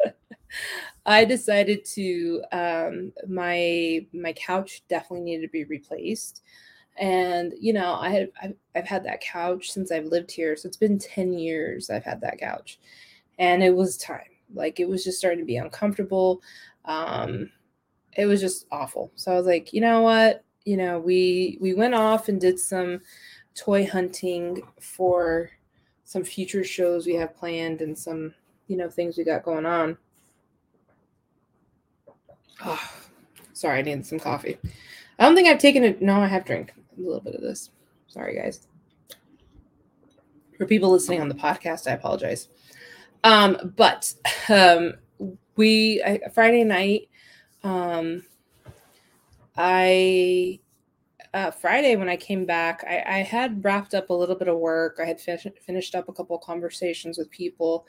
I decided to um, my my couch definitely needed to be replaced, and you know I had I've, I've had that couch since I've lived here, so it's been ten years I've had that couch, and it was time. Like it was just starting to be uncomfortable. Um, it was just awful. So I was like, you know what? You know, we we went off and did some toy hunting for some future shows we have planned and some you know things we got going on Oh, sorry, I needed some coffee. I don't think I've taken it. No, I have drank a little bit of this. Sorry, guys. For people listening on the podcast, I apologize. Um, but um, we I, Friday night, um, I uh, Friday when I came back, I, I, had wrapped up a little bit of work. I had fin- finished up a couple conversations with people,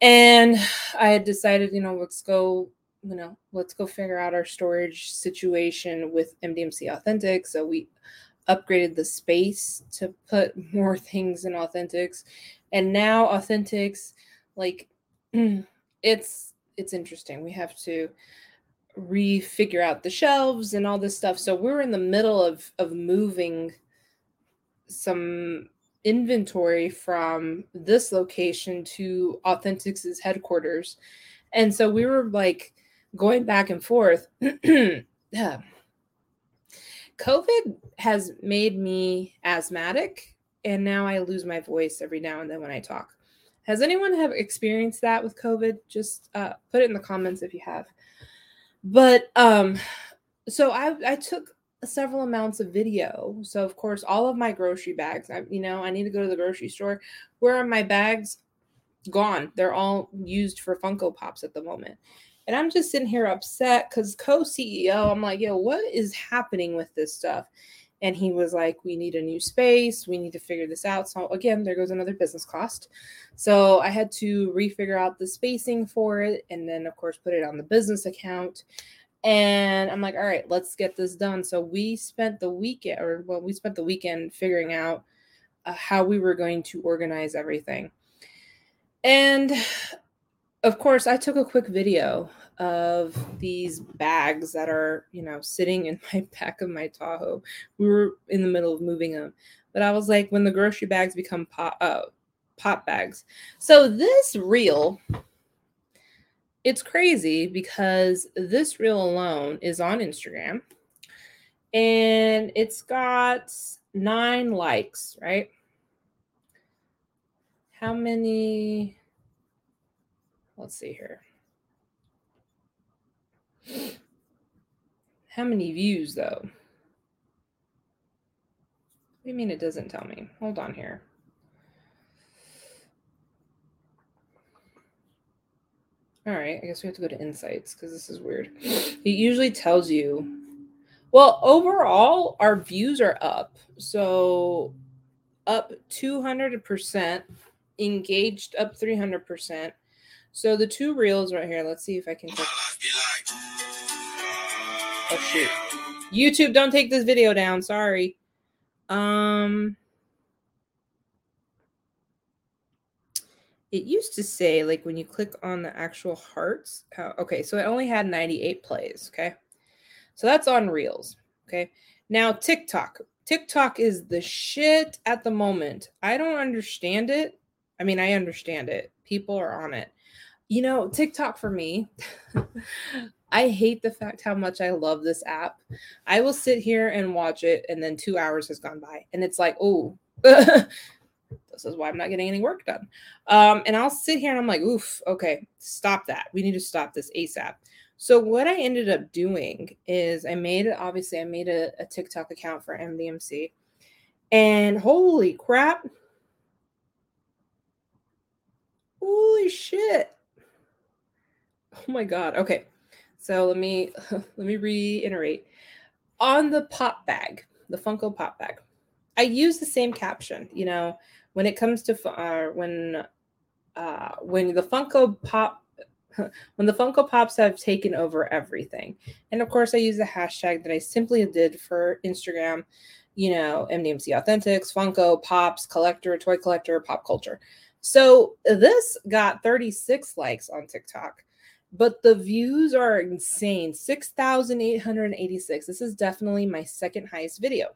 and I had decided, you know, let's go you know, let's go figure out our storage situation with MDMC Authentic. So we upgraded the space to put more things in Authentics. And now Authentics, like it's it's interesting. We have to refigure out the shelves and all this stuff. So we're in the middle of of moving some inventory from this location to Authentics' headquarters. And so we were like going back and forth. COVID has made me asthmatic, and now I lose my voice every now and then when I talk. Has anyone have experienced that with COVID? Just uh, put it in the comments if you have. But um, so I I took several amounts of video. So of course, all of my grocery bags. I you know I need to go to the grocery store. Where are my bags? Gone. They're all used for Funko Pops at the moment. And I'm just sitting here upset because co CEO, I'm like, yo, what is happening with this stuff? And he was like, we need a new space. We need to figure this out. So, again, there goes another business cost. So, I had to refigure out the spacing for it and then, of course, put it on the business account. And I'm like, all right, let's get this done. So, we spent the weekend, or well, we spent the weekend figuring out uh, how we were going to organize everything. And of course, I took a quick video of these bags that are, you know, sitting in my back of my Tahoe. We were in the middle of moving them. But I was like, when the grocery bags become pop, uh, pop bags. So this reel, it's crazy because this reel alone is on Instagram and it's got nine likes, right? How many? Let's see here. How many views though? What do you mean it doesn't tell me? Hold on here. All right, I guess we have to go to insights because this is weird. It usually tells you. Well, overall, our views are up. So up 200%, engaged up 300%. So the two reels right here, let's see if I can. Oh. YouTube, don't take this video down. Sorry. Um it used to say like when you click on the actual hearts. How, okay, so it only had 98 plays. Okay. So that's on Reels. Okay. Now TikTok. TikTok is the shit at the moment. I don't understand it. I mean, I understand it. People are on it. You know, TikTok for me, I hate the fact how much I love this app. I will sit here and watch it, and then two hours has gone by, and it's like, oh, this is why I'm not getting any work done. Um, and I'll sit here and I'm like, oof, okay, stop that. We need to stop this ASAP. So what I ended up doing is I made it. Obviously, I made a, a TikTok account for MDMC, and holy crap, holy shit! Oh my god. Okay. So let me let me reiterate. On the pop bag, the Funko pop bag, I use the same caption. You know, when it comes to uh, when uh, when the Funko Pop when the Funko Pops have taken over everything, and of course I use the hashtag that I simply did for Instagram. You know, MDMC Authentics, Funko Pops, collector, toy collector, pop culture. So this got 36 likes on TikTok but the views are insane 6,886. This is definitely my second highest video.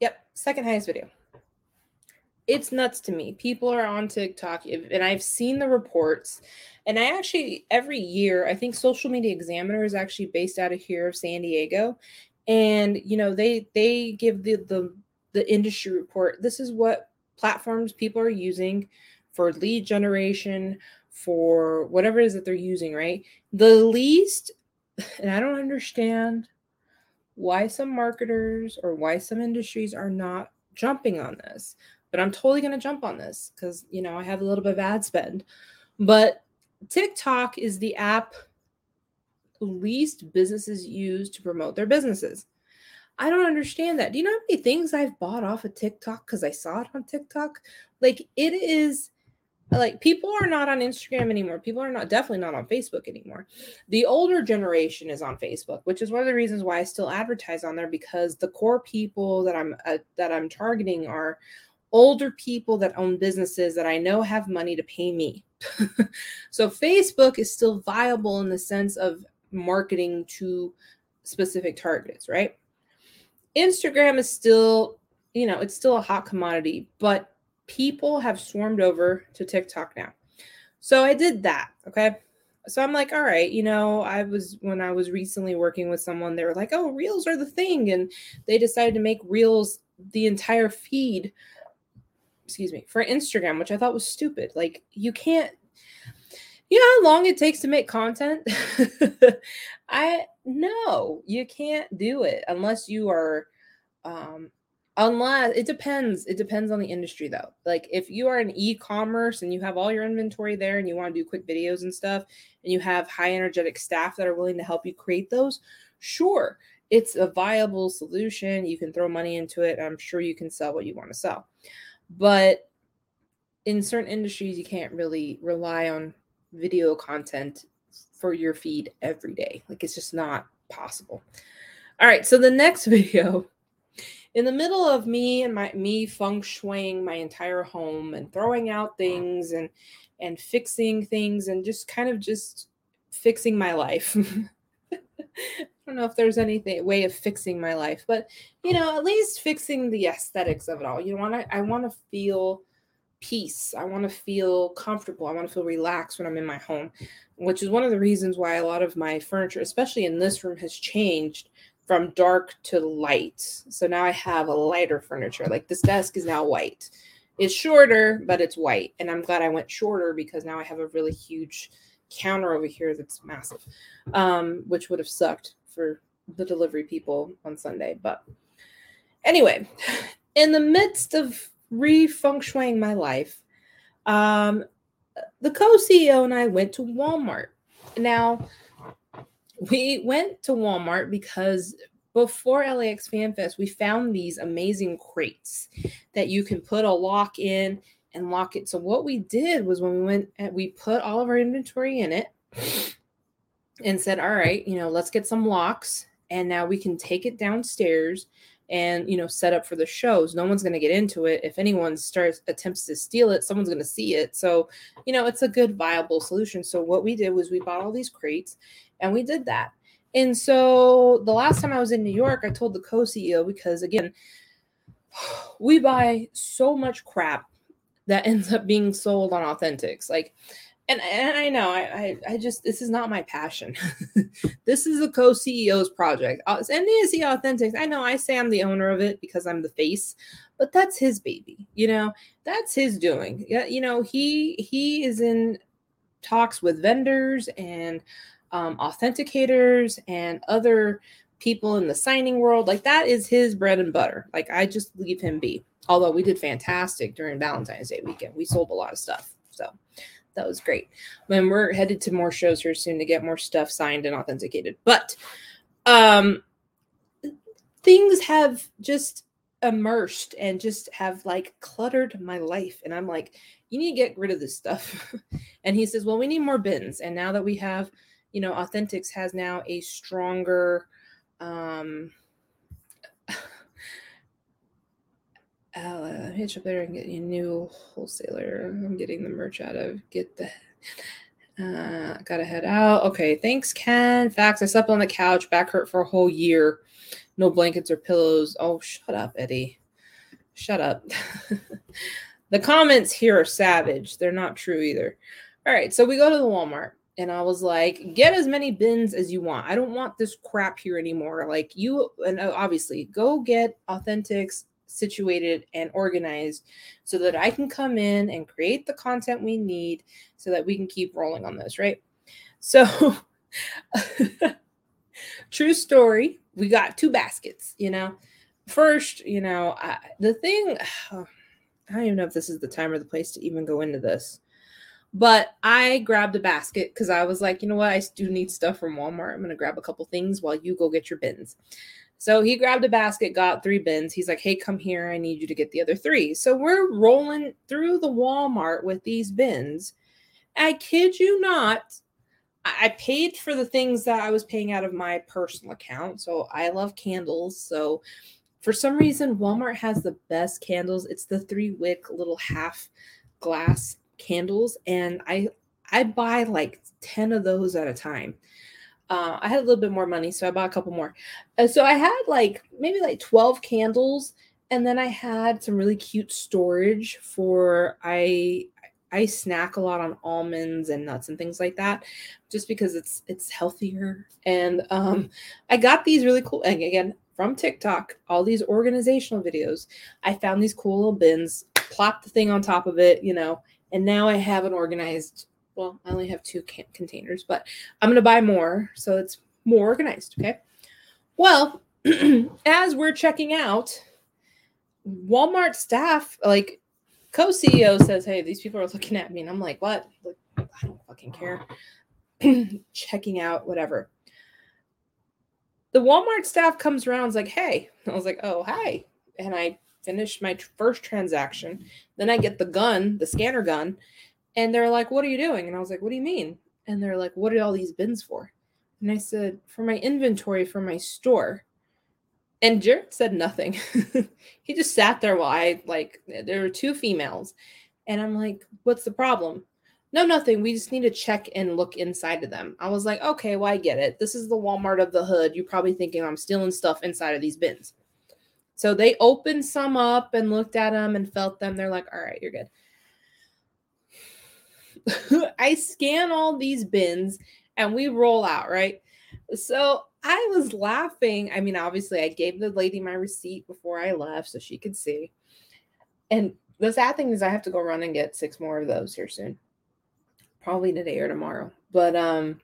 Yep, second highest video. It's nuts to me. People are on TikTok, and I've seen the reports. And I actually, every year, I think Social Media Examiner is actually based out of here of San Diego. And, you know, they they give the the, the industry report. This is what platforms people are using for lead generation, for whatever it is that they're using, right? The least, and I don't understand why some marketers or why some industries are not jumping on this, but I'm totally going to jump on this because, you know, I have a little bit of ad spend. But TikTok is the app least businesses use to promote their businesses. I don't understand that. Do you know how many things I've bought off of TikTok because I saw it on TikTok? Like it is like people are not on Instagram anymore. People are not definitely not on Facebook anymore. The older generation is on Facebook, which is one of the reasons why I still advertise on there because the core people that I'm uh, that I'm targeting are older people that own businesses that I know have money to pay me. so Facebook is still viable in the sense of marketing to specific targets, right? Instagram is still, you know, it's still a hot commodity, but people have swarmed over to TikTok now. So I did that. Okay. So I'm like, all right, you know, I was when I was recently working with someone, they were like, oh, reels are the thing. And they decided to make reels the entire feed, excuse me, for Instagram, which I thought was stupid. Like, you can't, you know how long it takes to make content? I no, you can't do it unless you are um unless it depends it depends on the industry though. Like if you are an e-commerce and you have all your inventory there and you want to do quick videos and stuff and you have high energetic staff that are willing to help you create those sure it's a viable solution. You can throw money into it. I'm sure you can sell what you want to sell. But in certain industries you can't really rely on video content for your feed every day. Like it's just not possible. All right so the next video in the middle of me and my me feng shuiing my entire home and throwing out things and and fixing things and just kind of just fixing my life. I don't know if there's anything way of fixing my life, but you know, at least fixing the aesthetics of it all. You want to I want to feel peace. I want to feel comfortable. I want to feel relaxed when I'm in my home, which is one of the reasons why a lot of my furniture, especially in this room, has changed from dark to light. So now I have a lighter furniture. Like this desk is now white. It's shorter, but it's white. And I'm glad I went shorter because now I have a really huge counter over here that's massive, um, which would have sucked for the delivery people on Sunday. But anyway, in the midst of re refeng my life, um, the co-CEO and I went to Walmart. Now, we went to Walmart because before LAX FanFest, we found these amazing crates that you can put a lock in and lock it. So what we did was when we went and we put all of our inventory in it and said, all right, you know, let's get some locks and now we can take it downstairs and you know set up for the shows. No one's going to get into it. If anyone starts attempts to steal it someone's going to see it. So you know it's a good viable solution. So what we did was we bought all these crates and we did that. And so the last time i was in new york i told the co-ceo because again we buy so much crap that ends up being sold on authentics. Like and, and I know I, I, I just this is not my passion. this is a co-CEO's project. Uh, MDMC Authentics. I know I say I'm the owner of it because I'm the face, but that's his baby. You know, that's his doing. Yeah, you know, he he is in talks with vendors and um, authenticators and other people in the signing world. Like that is his bread and butter. Like I just leave him be although we did fantastic during Valentine's Day weekend. We sold a lot of stuff. So that was great. And we're headed to more shows here soon to get more stuff signed and authenticated. But um things have just immersed and just have like cluttered my life. And I'm like, you need to get rid of this stuff. and he says, Well, we need more bins. And now that we have, you know, Authentics has now a stronger um uh, hitch up there and get a new wholesaler. I'm getting the merch out of. Get the uh, gotta head out. Okay, thanks, Ken. Facts. I slept on the couch, back hurt for a whole year. No blankets or pillows. Oh, shut up, Eddie. Shut up. the comments here are savage. They're not true either. All right, so we go to the Walmart and I was like, get as many bins as you want. I don't want this crap here anymore. Like you, and uh, obviously, go get Authentics situated and organized so that I can come in and create the content we need so that we can keep rolling on this, right? So, true story, we got two baskets, you know. First, you know, I, the thing, I don't even know if this is the time or the place to even go into this. But I grabbed a basket because I was like, you know what? I do need stuff from Walmart. I'm going to grab a couple things while you go get your bins. So he grabbed a basket, got three bins. He's like, hey, come here. I need you to get the other three. So we're rolling through the Walmart with these bins. I kid you not. I paid for the things that I was paying out of my personal account. So I love candles. So for some reason, Walmart has the best candles. It's the three wick little half glass candles. And I I buy like 10 of those at a time. Uh, I had a little bit more money, so I bought a couple more. Uh, so I had like maybe like 12 candles, and then I had some really cute storage for I I snack a lot on almonds and nuts and things like that, just because it's it's healthier. And um, I got these really cool. And again, from TikTok, all these organizational videos. I found these cool little bins, plopped the thing on top of it, you know, and now I have an organized well, I only have two can- containers, but I'm going to buy more so it's more organized. Okay. Well, as we're checking out, Walmart staff, like co CEO says, Hey, these people are looking at me. And I'm like, What? Like, I don't fucking care. checking out, whatever. The Walmart staff comes around, is like, Hey, I was like, Oh, hi. And I finished my first transaction. Then I get the gun, the scanner gun, and they're like, What are you doing? And I was like, What do you mean? And they're like, What are all these bins for? And I said, For my inventory for my store. And Jared said nothing. he just sat there while I, like, there were two females. And I'm like, What's the problem? no, nothing. We just need to check and look inside of them. I was like, okay, well, I get it. This is the Walmart of the hood. You're probably thinking I'm stealing stuff inside of these bins. So they opened some up and looked at them and felt them. They're like, all right, you're good. I scan all these bins and we roll out, right? So I was laughing. I mean, obviously, I gave the lady my receipt before I left so she could see. And the sad thing is, I have to go run and get six more of those here soon probably today or tomorrow. But um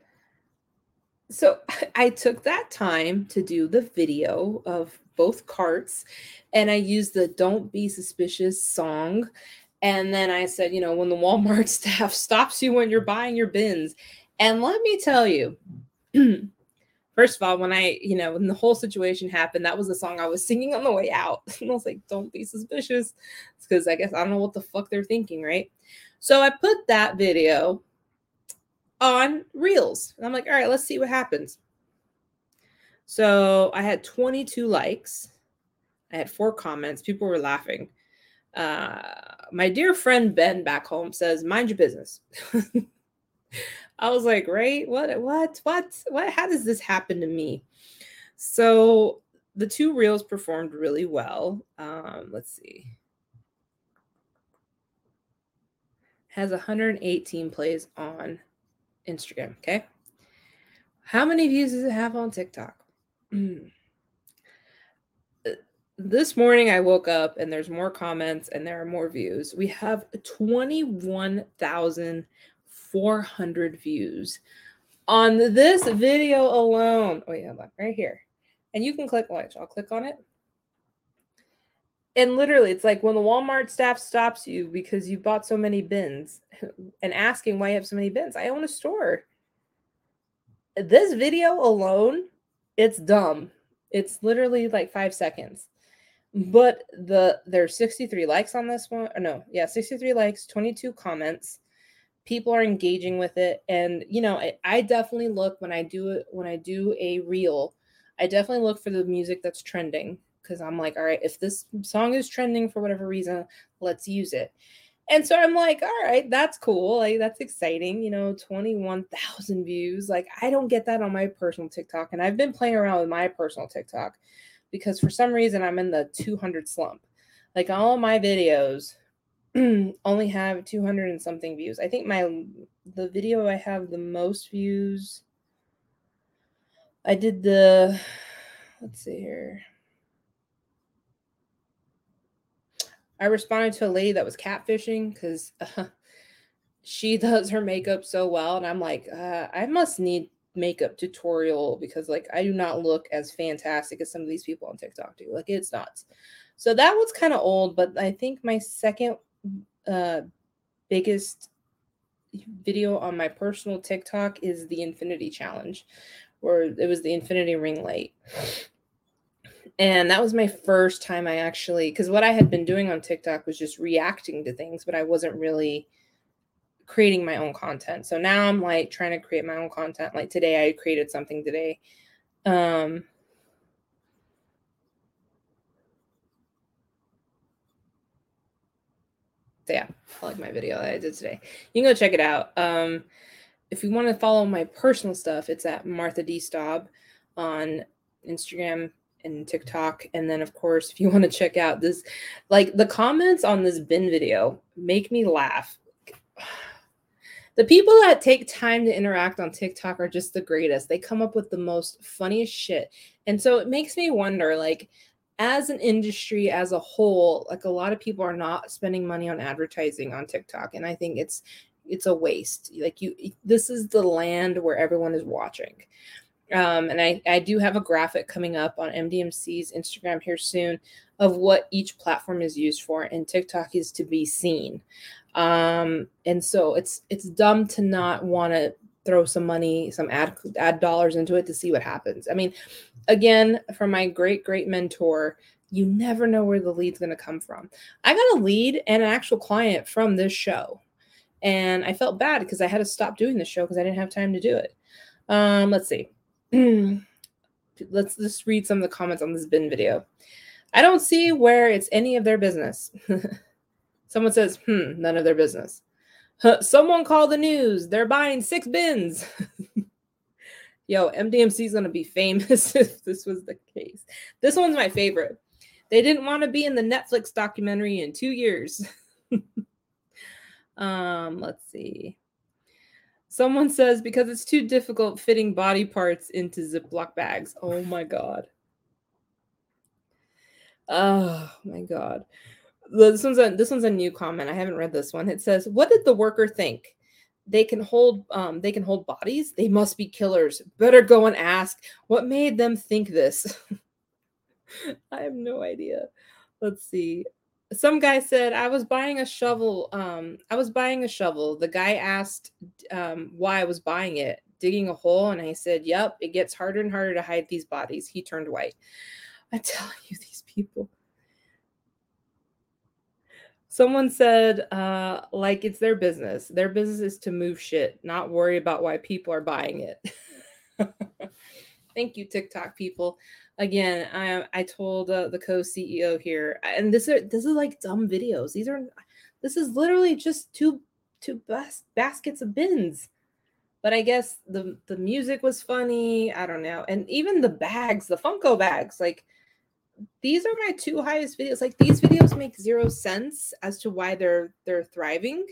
so I took that time to do the video of both carts and I used the don't be suspicious song and then I said, you know, when the Walmart staff stops you when you're buying your bins. And let me tell you, first of all, when I, you know, when the whole situation happened, that was the song I was singing on the way out. And I was like, don't be suspicious. because I guess I don't know what the fuck they're thinking, right? So I put that video on Reels. And I'm like, all right, let's see what happens. So I had 22 likes. I had four comments. People were laughing. Uh, my dear friend Ben back home says, mind your business. I was like, right? What, what, what, what? How does this happen to me? So the two reels performed really well. Um, let's see. Has 118 plays on Instagram. Okay. How many views does it have on TikTok? this morning I woke up and there's more comments and there are more views. We have 21,400 views on this video alone. Oh, yeah, look right here. And you can click, watch, I'll click on it. And literally, it's like when the Walmart staff stops you because you bought so many bins and asking why you have so many bins. I own a store. This video alone, it's dumb. It's literally like five seconds. Mm-hmm. But the there's 63 likes on this one. Or no, yeah, 63 likes, 22 comments. People are engaging with it. And you know, I, I definitely look when I do it when I do a reel, I definitely look for the music that's trending because I'm like, all right, if this song is trending for whatever reason, let's use it. And so I'm like, all right, that's cool. Like, that's exciting. You know, 21,000 views. Like, I don't get that on my personal TikTok. And I've been playing around with my personal TikTok because for some reason I'm in the 200 slump. Like, all my videos only have 200 and something views. I think my, the video I have the most views, I did the, let's see here. I responded to a lady that was catfishing because uh, she does her makeup so well. And I'm like, uh, I must need makeup tutorial because like I do not look as fantastic as some of these people on TikTok do. Like it's nuts. So that was kind of old, but I think my second uh biggest video on my personal TikTok is the Infinity Challenge, where it was the Infinity Ring Light and that was my first time I actually because what I had been doing on TikTok was just reacting to things, but I wasn't really creating my own content. So now I'm like trying to create my own content. Like today I created something today. Um so yeah, I like my video that I did today. You can go check it out. Um if you want to follow my personal stuff, it's at Martha D Staub on Instagram, and TikTok. And then, of course, if you want to check out this, like the comments on this bin video make me laugh. The people that take time to interact on TikTok are just the greatest. They come up with the most funniest shit. And so it makes me wonder like, as an industry as a whole, like a lot of people are not spending money on advertising on TikTok. And I think it's, it's a waste. Like you, this is the land where everyone is watching. Um, and I, I do have a graphic coming up on MDMC's Instagram here soon of what each platform is used for, and TikTok is to be seen. Um, and so it's it's dumb to not want to throw some money, some ad ad dollars into it to see what happens. I mean, again, from my great great mentor, you never know where the lead's going to come from. I got a lead and an actual client from this show, and I felt bad because I had to stop doing the show because I didn't have time to do it. Um, let's see. let's just read some of the comments on this bin video. I don't see where it's any of their business. Someone says, hmm, none of their business. Someone call the news. They're buying six bins. Yo, MDMC is going to be famous if this was the case. This one's my favorite. They didn't want to be in the Netflix documentary in two years. um, let's see. Someone says because it's too difficult fitting body parts into Ziploc bags. Oh my god. Oh my god. This one's a this one's a new comment. I haven't read this one. It says, "What did the worker think? They can hold um they can hold bodies. They must be killers. Better go and ask what made them think this." I have no idea. Let's see. Some guy said I was buying a shovel. Um, I was buying a shovel. The guy asked um, why I was buying it, digging a hole, and I said, "Yep, it gets harder and harder to hide these bodies." He turned white. I tell you, these people. Someone said, uh, like it's their business. Their business is to move shit, not worry about why people are buying it. Thank you, TikTok people. Again, I I told uh, the co-CEO here, and this are this is like dumb videos. These are this is literally just two two bas- baskets of bins. But I guess the the music was funny. I don't know, and even the bags, the Funko bags, like these are my two highest videos. Like these videos make zero sense as to why they're they're thriving.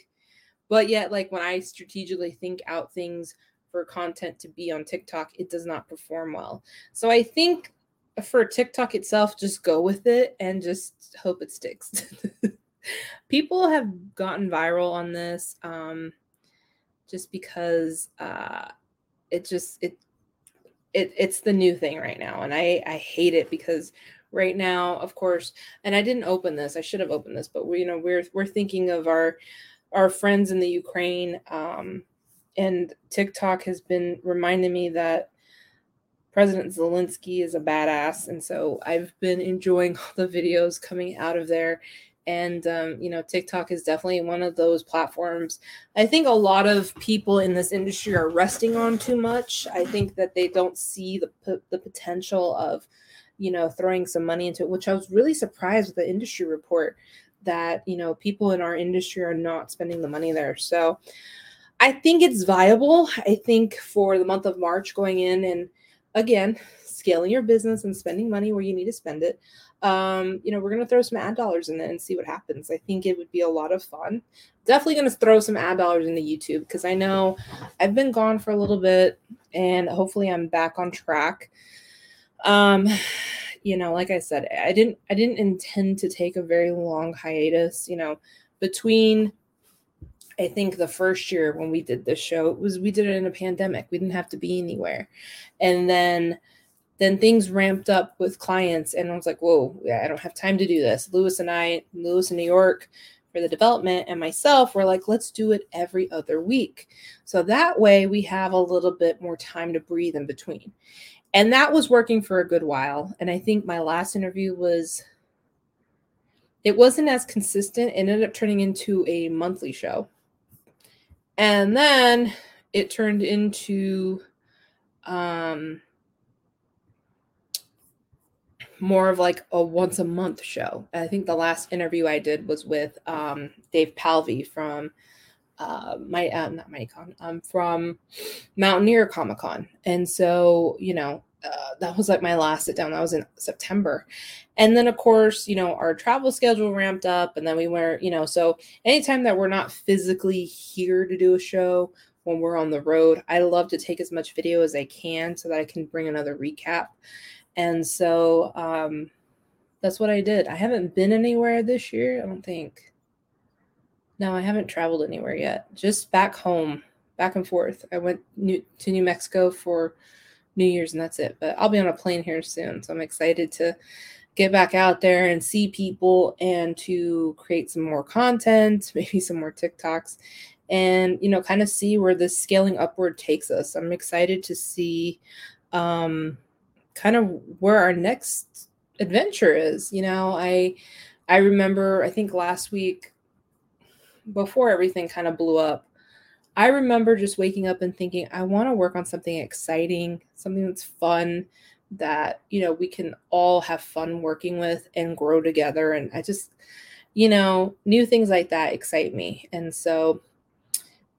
But yet like when I strategically think out things for content to be on TikTok, it does not perform well. So I think for TikTok itself, just go with it and just hope it sticks. People have gotten viral on this um just because uh it just it it it's the new thing right now and I I hate it because right now of course and i didn't open this i should have opened this but we you know we're we're thinking of our our friends in the ukraine um and tiktok has been reminding me that president zelensky is a badass and so i've been enjoying all the videos coming out of there and um, you know tiktok is definitely one of those platforms i think a lot of people in this industry are resting on too much i think that they don't see the, the potential of you know, throwing some money into it, which I was really surprised with the industry report that, you know, people in our industry are not spending the money there. So I think it's viable. I think for the month of March going in and again, scaling your business and spending money where you need to spend it. Um, you know, we're going to throw some ad dollars in it and see what happens. I think it would be a lot of fun. Definitely going to throw some ad dollars into YouTube because I know I've been gone for a little bit and hopefully I'm back on track um you know like i said i didn't i didn't intend to take a very long hiatus you know between i think the first year when we did this show it was we did it in a pandemic. We didn't have to be anywhere. And then then things ramped up with clients and i was like whoa i don't have time to do this. Lewis and i lewis in new york for the development and myself were like let's do it every other week. So that way we have a little bit more time to breathe in between. And that was working for a good while. And i think my last interview was it wasn't as consistent. It ended up turning into a monthly show and then it turned into um more of like a once a month show. I think the last interview i did was with um dave palvey from uh, my um, not MightyCon, um, from Mountaineer Comic Con, and so you know uh, that was like my last sit down. That was in September, and then of course you know our travel schedule ramped up, and then we were you know so anytime that we're not physically here to do a show when we're on the road, I love to take as much video as I can so that I can bring another recap, and so um, that's what I did. I haven't been anywhere this year. I don't think. No, I haven't traveled anywhere yet. Just back home, back and forth. I went new, to New Mexico for New Year's and that's it. But I'll be on a plane here soon. So I'm excited to get back out there and see people and to create some more content, maybe some more TikToks, and you know, kind of see where this scaling upward takes us. I'm excited to see um kind of where our next adventure is. You know, I I remember I think last week before everything kind of blew up, I remember just waking up and thinking, I want to work on something exciting, something that's fun, that, you know, we can all have fun working with and grow together. And I just, you know, new things like that excite me. And so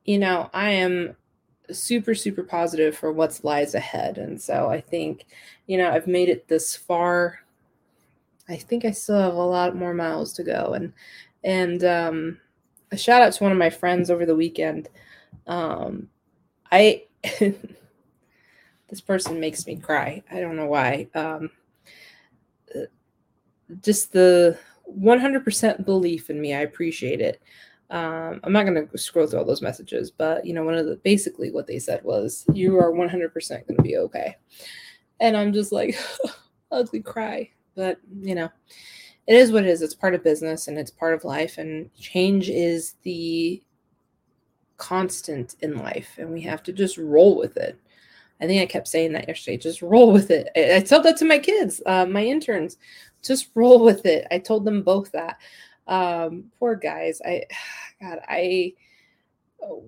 you know, I am super, super positive for what's lies ahead. And so I think, you know, I've made it this far. I think I still have a lot more miles to go. And, and, um, a shout out to one of my friends over the weekend. Um, I, this person makes me cry. I don't know why. Um, just the 100% belief in me. I appreciate it. Um, I'm not going to scroll through all those messages, but you know, one of the basically what they said was, "You are 100% going to be okay," and I'm just like, ugly cry. But you know, it is what it is. It's part of business and it's part of life, and change is the constant in life, and we have to just roll with it. I think I kept saying that yesterday. Just roll with it. I, I told that to my kids, uh, my interns. Just roll with it. I told them both that. Um, poor guys. I, God, I, oh,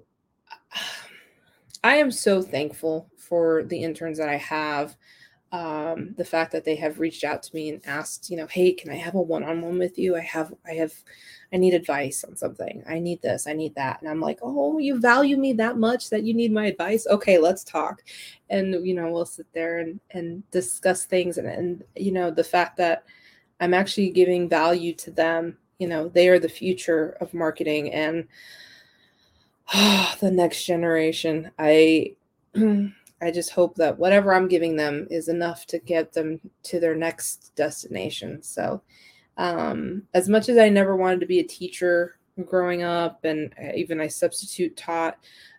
I am so thankful for the interns that I have. Um, the fact that they have reached out to me and asked, you know, hey, can I have a one-on-one with you? I have, I have, I need advice on something. I need this, I need that. And I'm like, oh, you value me that much that you need my advice? Okay, let's talk. And you know, we'll sit there and and discuss things. And and you know, the fact that I'm actually giving value to them you know they are the future of marketing and oh, the next generation i i just hope that whatever i'm giving them is enough to get them to their next destination. So um, as much as i never wanted to be a teacher growing up and uh, even i substitute taught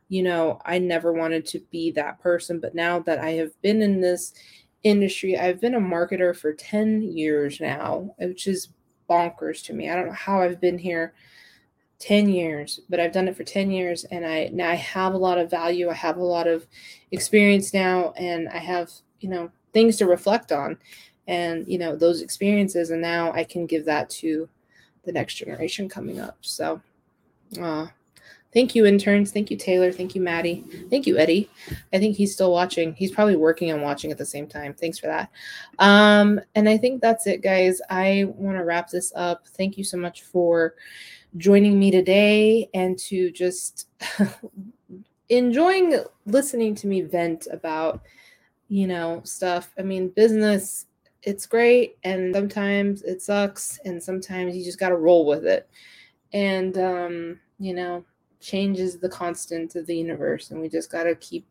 you know i never wanted to be that person. But now that i have been in this industry i've been a marketer for 10 years now which is bonkers to me. I don't know how I've been here 10 years, but I've done it for 10 years and I now I have a lot of value. I have a lot of experience now and I have, you know, things to reflect on and, you know, those experiences and now I can give that to the next generation coming up. So, uh Thank you, interns. Thank you, Taylor. Thank you, Maddie. Thank you, Eddie. I think he's still watching. He's probably working and watching at the same time. Thanks for that. Um, and I think that's it, guys. I want to wrap this up. Thank you so much for joining me today and to just enjoying listening to me vent about, you know, stuff. I mean, business, it's great. And sometimes it sucks. And sometimes you just got to roll with it. And, um, you know, change is the constant of the universe and we just got to keep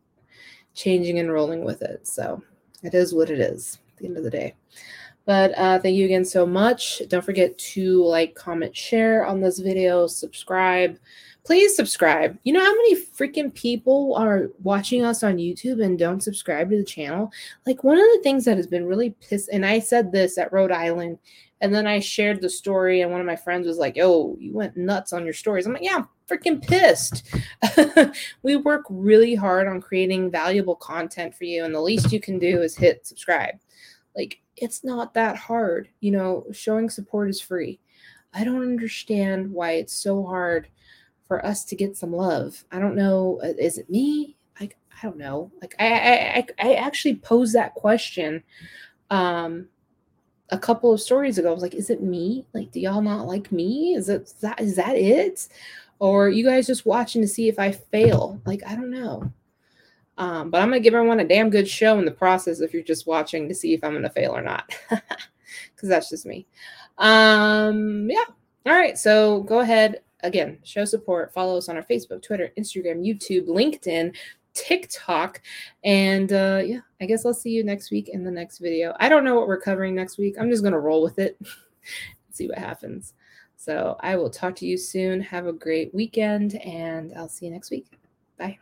changing and rolling with it so it is what it is at the end of the day but uh, thank you again so much don't forget to like comment share on this video subscribe please subscribe you know how many freaking people are watching us on youtube and don't subscribe to the channel like one of the things that has been really pissed and i said this at rhode island and then I shared the story, and one of my friends was like, "Oh, you went nuts on your stories." I'm like, "Yeah, I'm freaking pissed." we work really hard on creating valuable content for you, and the least you can do is hit subscribe. Like, it's not that hard. You know, showing support is free. I don't understand why it's so hard for us to get some love. I don't know. Uh, is it me? Like, I don't know. Like, I I I, actually posed that question. Um, a couple of stories ago. I was like, is it me? Like, do y'all not like me? Is it that is that it? Or you guys just watching to see if I fail? Like, I don't know. Um, but I'm gonna give everyone a damn good show in the process if you're just watching to see if I'm gonna fail or not. Because that's just me. Um, yeah. All right. So go ahead. Again, show support. Follow us on our Facebook, Twitter, Instagram, YouTube, LinkedIn. TikTok. And uh, yeah, I guess I'll see you next week in the next video. I don't know what we're covering next week. I'm just going to roll with it see what happens. So I will talk to you soon. Have a great weekend, and I'll see you next week. Bye.